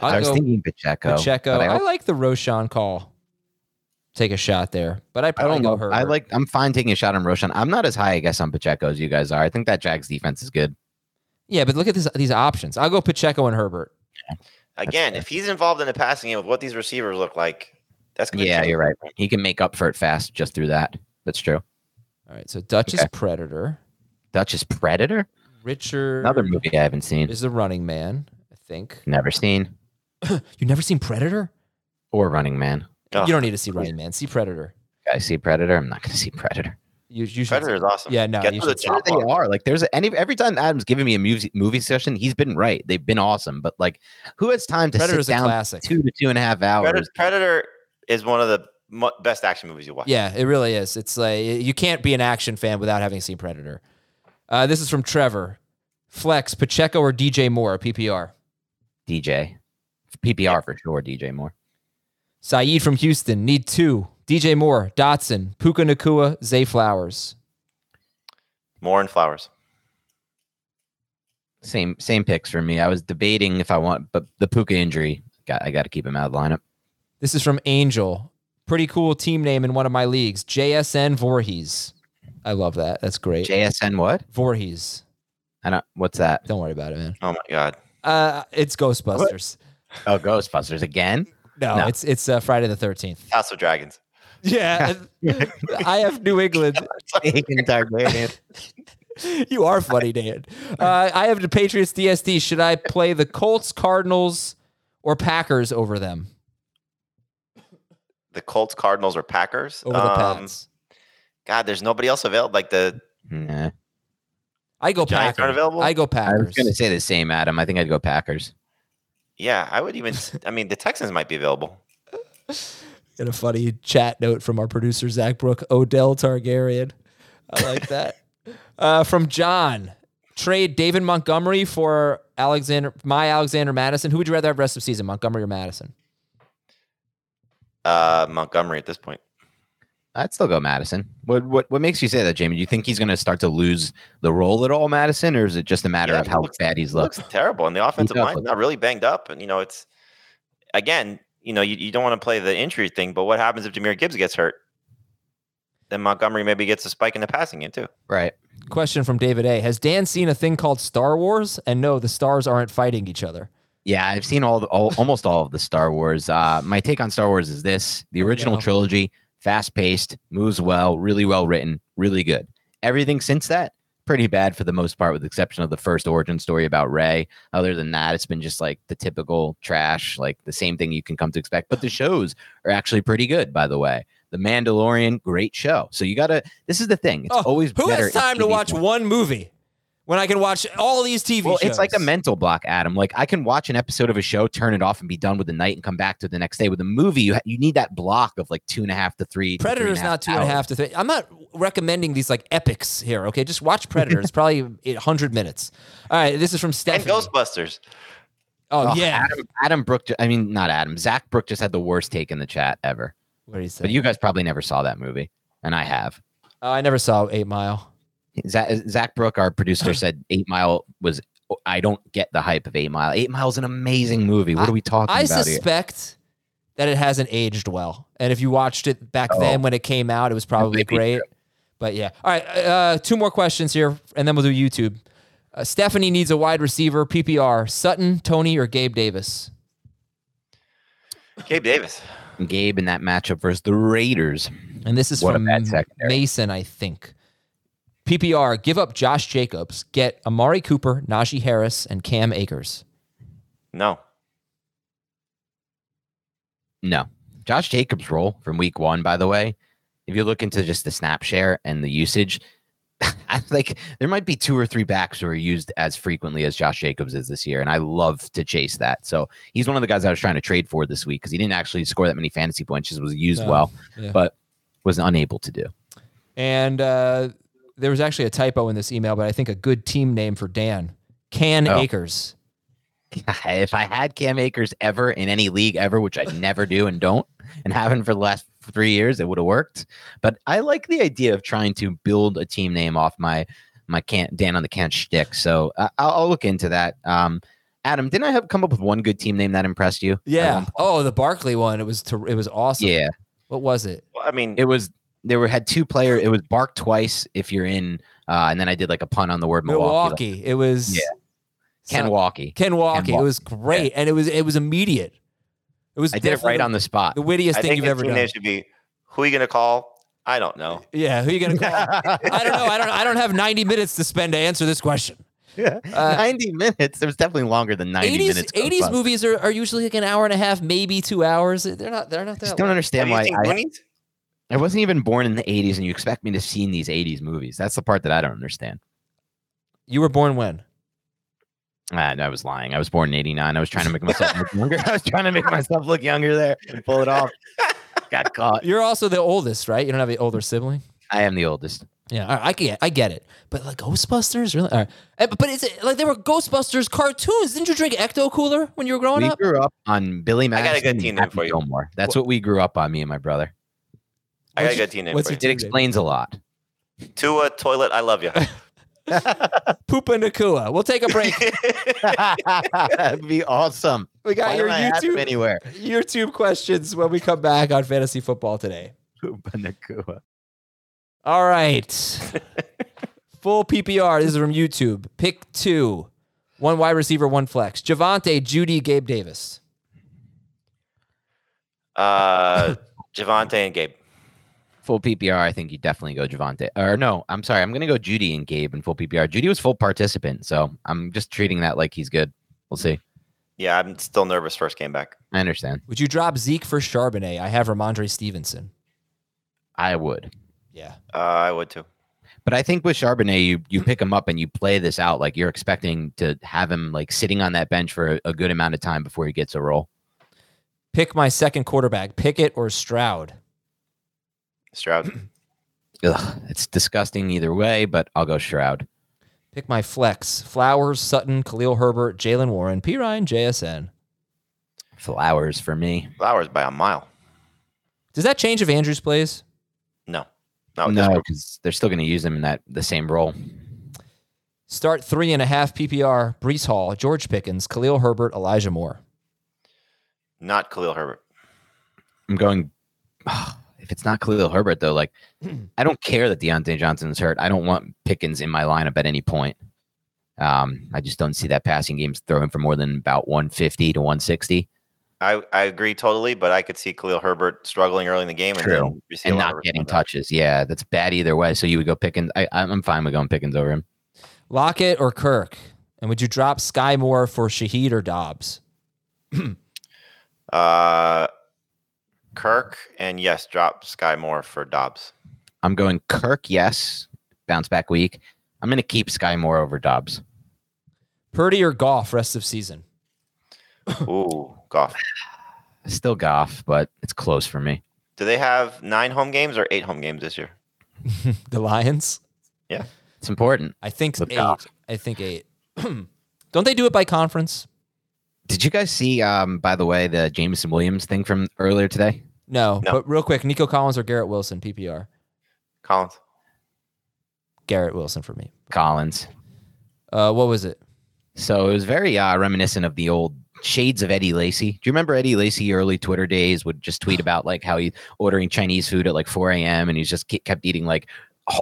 I'll I was thinking Pacheco. Pacheco. but I, I, like the Roschon call. Take a shot there, but I I don't go know. Herbert. I like. I'm fine taking a shot on Roschon. I'm not as high, I guess, on Pacheco as you guys are. I think that Jags defense is good. Yeah, but look at this, these options. I'll go Pacheco and Herbert. Again, if he's involved in the passing game with what these receivers look like, that's good. Yeah, you're right. He can make up for it fast just through that. That's true. All right, so Dutch is Okay. Predator. Dutch is Predator. Richard Another movie I haven't seen. is the running man. I think Never seen. you never seen Predator. Or Running Man. Ugh. You don't need to see Running Man. See Predator. I see Predator. I'm not going to see Predator. You, you should. Predator is awesome. Yeah, no, Get you to the top They off. are like there's a, any every time Adam's giving me a movie movie session, he's been right. They've been awesome, but like, who has time to Predator's sit a down classic. two to two and a half hours? Predator, Predator is one of the mo- best action movies you watch. Yeah, it really is. It's like you can't be an action fan without having seen Predator. Uh, this is from Trevor. Flex Pacheco or DJ Moore PPR. DJ, PPR for sure. DJ Moore. Saeed from Houston. Need two. DJ Moore, Dotson, Puka Nacua, Zay Flowers. More and flowers. Same same picks for me. I was debating if I want, but the Puka injury, got I got to keep him out of the lineup. This is from Angel. Pretty cool team name in one of my leagues. JSN Voorhees. I love that. That's great. JSN what? Voorhees. I don't. What's that? Don't worry about it, man. Oh my god. Uh, it's Ghostbusters. Oh, Ghostbusters again. No, No. it's it's uh, Friday the Thirteenth. House of Dragons. Yeah, I have New England. You are funny, Dan. Uh, I have the Patriots DSD. Should I play the Colts, Cardinals, or Packers over them? The Colts, Cardinals, or Packers. Over the Um, Pats. God, there's nobody else available. Like the Nah. I go Giants aren't Packers. available? I go Packers. I was gonna say the same, Adam. I think I'd go Packers. yeah, I would even. I mean, the Texans might be available. Get a funny chat note from our producer Zach Brook. Odell Targaryen. I like that. uh, from John, trade David Montgomery for Alexander, my Alexander Mattison. Who would you rather have rest of season, Montgomery or Mattison? Uh, Montgomery at this point. I'd still go Mattison. What what what makes you say that, Jamey? Do you think he's going to start to lose the role at all, Mattison, or is it just a matter Yeah, of how looks- bad he's He looked? looks terrible, and the offensive does line not really banged up. And you know, it's again, you know, you, you don't want to play the injury thing, but what happens if Jahmyr Gibbs gets hurt? Then Montgomery maybe gets a spike in the passing game too. Right. Question from David A. Has Dan seen a thing called Star Wars? And no, the stars aren't fighting each other. Yeah, I've seen all, the, all almost all of the Star Wars. Uh, my take on Star Wars is this: the original go. trilogy, fast paced, moves well, really well written, really good. Everything since that, pretty bad for the most part, with the exception of the first origin story about Rey. Other than that, it's been just like the typical trash, like the same thing you can come to expect. But the shows are actually pretty good, by the way. The Mandalorian, great show. So you gotta. This is the thing. It's Oh, always who better has time to watch one movie when I can watch all these TV Well, shows? it's like a mental block, Adam. Like I can watch an episode of a show, turn it off, and be done with the night, and come back to the next day. With a movie, you ha- you need that block of like two and a half to three. to three and Predator's not two and a half to three. I'm not recommending these like epics here. Okay, just watch Predator. it's probably 100 minutes. All right, this is from And Ghostbusters. oh, Oh, yeah. Adam, Adam Brook. I mean, not Adam. Zach Brook just had the worst take in the chat ever. What do you say? But you guys probably never saw that movie, and I have. oh, I never saw Eight Mile. Zach, Zach Brook, our producer, said Eight Mile was. I don't get the hype of Eight Mile. Eight Mile is an amazing movie. What are we talking I about here? suspect that it hasn't aged well. And if you watched it back Oh. then when it came out, it was probably might great. But yeah. All right. Uh, two more questions here, and then we'll do YouTube. Uh, Stephanie needs a wide receiver, PPR. Sutton, Toney, or Gabe Davis? Gabe Davis. Gabe in that matchup versus the Raiders. And this is What from. Mason, I think. PPR, give up Josh Jacobs, get Amari Cooper, Najee Harris, and Cam Akers. No. No. Josh Jacobs' role from week one, by the way, if you look into just the snap share and the usage, I like there might be two or three backs who are used as frequently as Josh Jacobs is this year. And I love to chase that. So he's one of the guys I was trying to trade for this week because he didn't actually score that many fantasy points, just was used No. well, Yeah. but was unable to do. And uh, there was actually a typo in this email, but I think a good team name for Dan Can Oh. Akers. if I had Cam Akers ever in any league ever, which I never do and don't, and haven't for the last three years, it would have worked. But I like the idea of trying to build a team name off my my can Dan on the can shtick. So I, I'll, I'll look into that. Um, Adam, didn't I have come up with one good team name that impressed you? Yeah. Oh, the Barkley one. It was ter- it was awesome. Yeah. What was it? Well, I mean, It was there were had two player. It was bark twice if you're in, uh, and then I did like a pun on the word Milwaukee. Milwaukee. It was Yeah. Ken some- Walkie. Ken Walkie. It was great, and it was it was immediate. It was. I did it right definitely on the spot. the wittiest I thing think you've ever team done. should be who are you gonna call? I don't know. Yeah, who are you gonna call? I don't know. I don't. I don't have 90 minutes to spend to answer this question. Yeah. Uh, 90 minutes. It was definitely longer than 90 80s minutes. 80s movies are, are usually like an hour and a half, maybe two hours. They're not. They're not I that. just don't long. understand Have you why I, Goonies? I wasn't even born in the 80s and you expect me to seen these 80s movies. That's the part that I don't understand. You were born when? Ah, no, I was lying. I was born in 89. I was trying to make myself look younger. I was trying to make myself look younger there and pull it off. Got caught. You're also the oldest, right? You don't have an older sibling. I am the oldest. Yeah, all right, I get, I get it. But like Ghostbusters, really? All right. Eh, But it's like they were Ghostbusters cartoons. Didn't you drink Ecto Cooler when you were growing we up? We grew up on Billy I Madison. got a good and team name for you. Gilmore. That's what we grew up on, me and my brother. I got a What's- good team name what's for your you. It team name? explains a lot. Tua Toilet, I love you. Poopa Nakua. We'll take a break. That'd be awesome. We got Why your don't I have YouTube anywhere. YouTube questions when we come back on fantasy football today. Poopa Nakua. All right. Full PPR. This is from YouTube. Pick two. One wide receiver, one flex. Javante, Jeudy, Gabe Davis. Uh, Javante and Gabe. Full PPR, I think you definitely go Javante. Or no, I'm sorry, I'm gonna go Jeudy and Gabe in full PPR. Jeudy was full participant, so I'm just treating that like he's good. We'll see. Yeah, I'm still nervous. First game back. I understand. Would you drop Zeke for Charbonnet? I have Rhamondre Stevenson. I would. Yeah. Uh, I would too. But I think with Charbonnet, you you pick him up and you play this out like you're expecting to have him like sitting on that bench for a, a good amount of time before he gets a role. Pick my second quarterback, Pickett or Stroud. Stroud. Ugh, it's disgusting either way, but I'll go Stroud. Pick my flex, Flowers, Sutton, Khalil Herbert, Jaylen Warren, P. Ryan, JSN. Flowers for me. Flowers by a mile. Does that change if Andrews plays? No, not No, because they're still going to use him in that the same role. Start three and a half PPR. Breece Hall, George Pickens, Khalil Herbert, Elijah Moore. not Khalil Herbert. I'm going. If it's not Khalil Herbert, though, like I don't care that Diontae Johnson is hurt. I don't want Pickens in my lineup at any point. Um, I just don't see that passing game's throwing for more than about 150 to 160 I, I agree totally, but I could see Khalil Herbert struggling early in the game and True. then receive and a lot not of getting touches. Yeah, that's bad either way. So you would go Pickens. I, I'm fine with going Pickens over him. Lockett or Kirk? And would you drop Sky Moore for Shaheed or Dobbs? Uh, Kirk and yes, drop Sky Moore for Dobbs. I'm going Kirk. Yes, bounce back week. I'm going to keep Sky Moore over Dobbs. Purdy or Goff rest of season? Ooh, Goff. Still Goff, but it's close for me. Do they have nine home games or eight home games this year? The Lions? Yeah. It's important. I think With eight. Goff. I think eight. Don't they do it by conference? Did you guys see, um, by the way, the Jameson Williams thing from earlier today? No, No. But real quick, Nico Collins or Garrett Wilson, PPR. Collins. Garrett Wilson for me. Collins. Uh, what was it? So it was very uh, reminiscent of the old shades of Eddie Lacy. Do you remember Eddie Lacy early Twitter days would just tweet about like how he ordering Chinese food at like 4 a.m. and he's just kept eating like aw-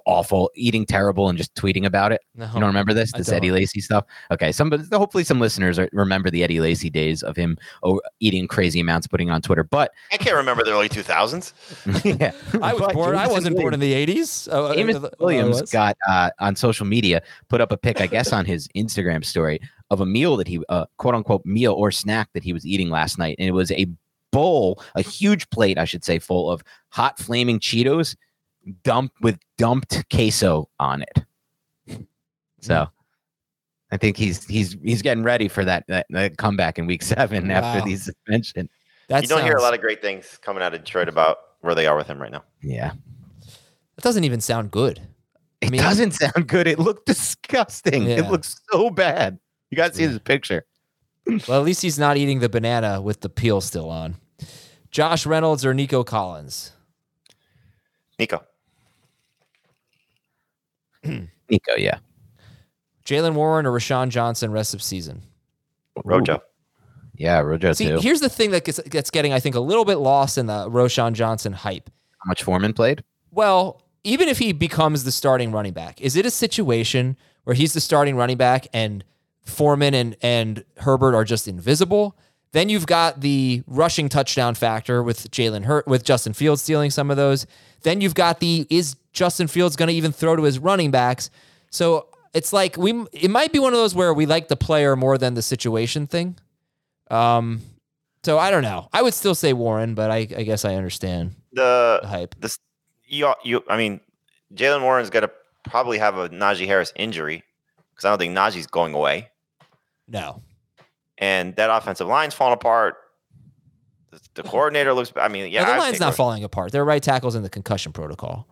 awful, eating terrible, and just tweeting about it. No. You don't remember this? This. Eddie Lacy stuff? Okay, some hopefully some listeners are, remember the Eddie Lacy days of him oh, eating crazy amounts, putting on Twitter. But I can't remember the early 2000s. yeah, I was but, born. I wasn't born in the eighties. Uh, uh, James uh, Williams was. got uh, on social media put up a pic, I guess, on his Instagram story of a meal that he, uh, quote unquote, meal or snack that he was eating last night, and it was a bowl, a huge plate, I should say, full of hot flaming Cheetos, dumped with dumped queso on it. Hmm. So. I think he's he's he's getting ready for that, that, that comeback in week seven Wow. after the suspension. That you don't hear a lot of great things coming out of Detroit about where they are with him right now. Yeah. That doesn't even sound good. It mean- doesn't sound good. It looked disgusting. Yeah. It looks so bad. You got to see this picture. Well, at least he's not eating the banana with the peel still on. Josh Reynolds or Nico Collins? Nico. Nico, yeah. Jaylen Warren or Roschon Johnson rest of season? Rojo. Yeah, Rojo See, too. here's the thing that gets, gets getting, I think, a little bit lost in the Roschon Johnson hype. How much Foreman played? Well, even if he becomes the starting running back, is it a situation where he's the starting running back and Foreman and, and Herbert are just invisible? Then you've got the rushing touchdown factor with Jalen Hurt with Justin Fields stealing some of those. Then you've got the is Justin Fields going to even throw to his running backs? So it's like we it might be one of those where we like the player more than the situation thing. Um, so I don't know. I would still say Warren, but I, I guess I understand the The hype. this you you I mean Jaylen Warren's got to probably have a Najee Harris injury because I don't think Najee's going away, No, and that offensive line's falling apart. The, the coordinator looks. I mean, yeah, No, the I'd line's not falling apart. Their right tackle's in the concussion protocol.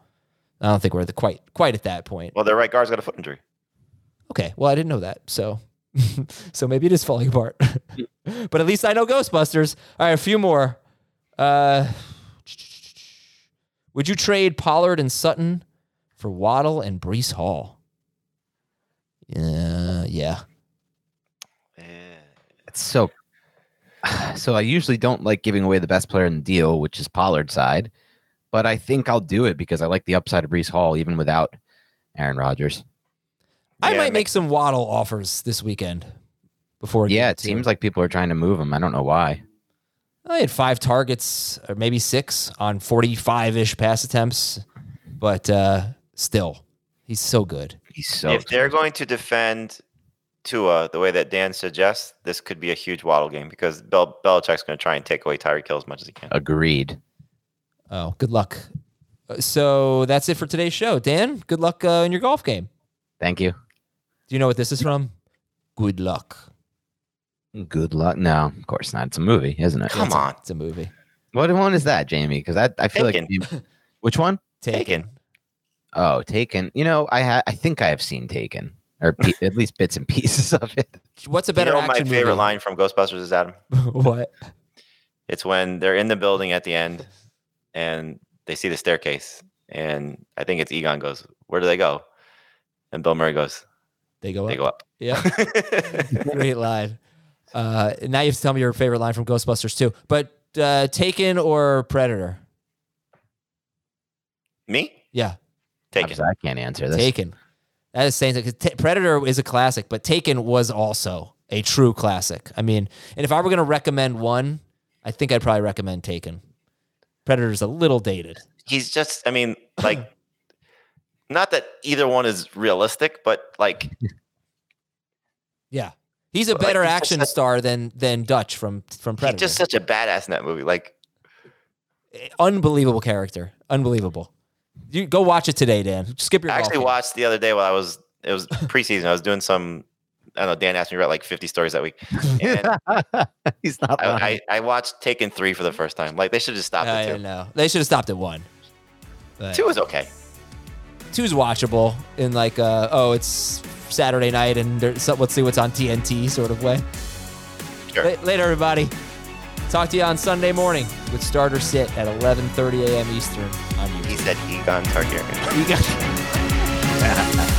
I don't think we're the quite quite at that point. Well, their right guard's got a foot injury. Okay, well I didn't know that, so so maybe it is falling apart. but at least I know Ghostbusters. All right, a few more. Uh, would you trade Pollard and Sutton for Waddle and Breece Hall? Yeah, yeah. Yeah. It's so. So I usually don't like giving away the best player in the deal, which is Pollard's side, but I think I'll do it because I like the upside of Breece Hall even without Aaron Rodgers. I Yeah, might make- make some Waddle offers this weekend. Before Yeah, it to seems like people are trying to move him. I don't know why. I had five targets, or maybe six on 45 ish pass attempts, but uh, still, he's so good. He's so. if they're going to defend Tua the way that Dan suggests, this could be a huge Waddle game because Bel- Belichick's going to try and take away Tyreek Hill as much as he can. Agreed. Oh, good luck. Uh, So that's it for today's show. Dan, good luck uh, in your golf game. Thank you. Do you know what this is from? Good luck. Good luck. No, of course not. It's a movie, isn't it? Come It's a- on. It's a movie. What one is that, Jamey? Because I, I feel Taken. like which one? Taken. Oh, Taken. You know, I ha- I think I have seen Taken, or pe- at least bits and pieces of it. What's a You better know what my favorite movie? line from Ghostbusters is Adam. what? It's when they're in the building at the end and they see the staircase And I think it's Egon goes, Where do they go? And Bill Murray goes, They go up. They go up. Yeah. Great line. Uh, now you have to tell me your favorite line from Ghostbusters too. But uh, Taken or Predator? Me? Yeah, Taken. I can't answer this. Taken. That is saying that 'cause Ta- Predator is a classic, but Taken was also a true classic. I mean, and if I were going to recommend one, I think I'd probably recommend Taken. Predator's a little dated. He's just, I mean, like, not that either one is realistic, but like, Yeah, he's a like, better he's action star than than Dutch from from he's Predator. just such a badass in that movie. Like, eh, unbelievable character, unbelievable. You go watch it today, Dan. Skip your. I actually watched the other day while I was, it was preseason. I was doing some, I don't know, Dan asked me write like 50 stories that week. And He's not. I, I, I watched Taken 3 for the first time. Like, they should have stopped. I at two. know they should have stopped at one. But Two is okay. Two is watchable in like uh oh it's Saturday night and there's so, let's see what's on TNT sort of way. Sure. La- later, everybody. Talk to you on Sunday morning with starter sit at 11:30 a.m. Eastern on YouTube. He said Egon Targaryen. Got-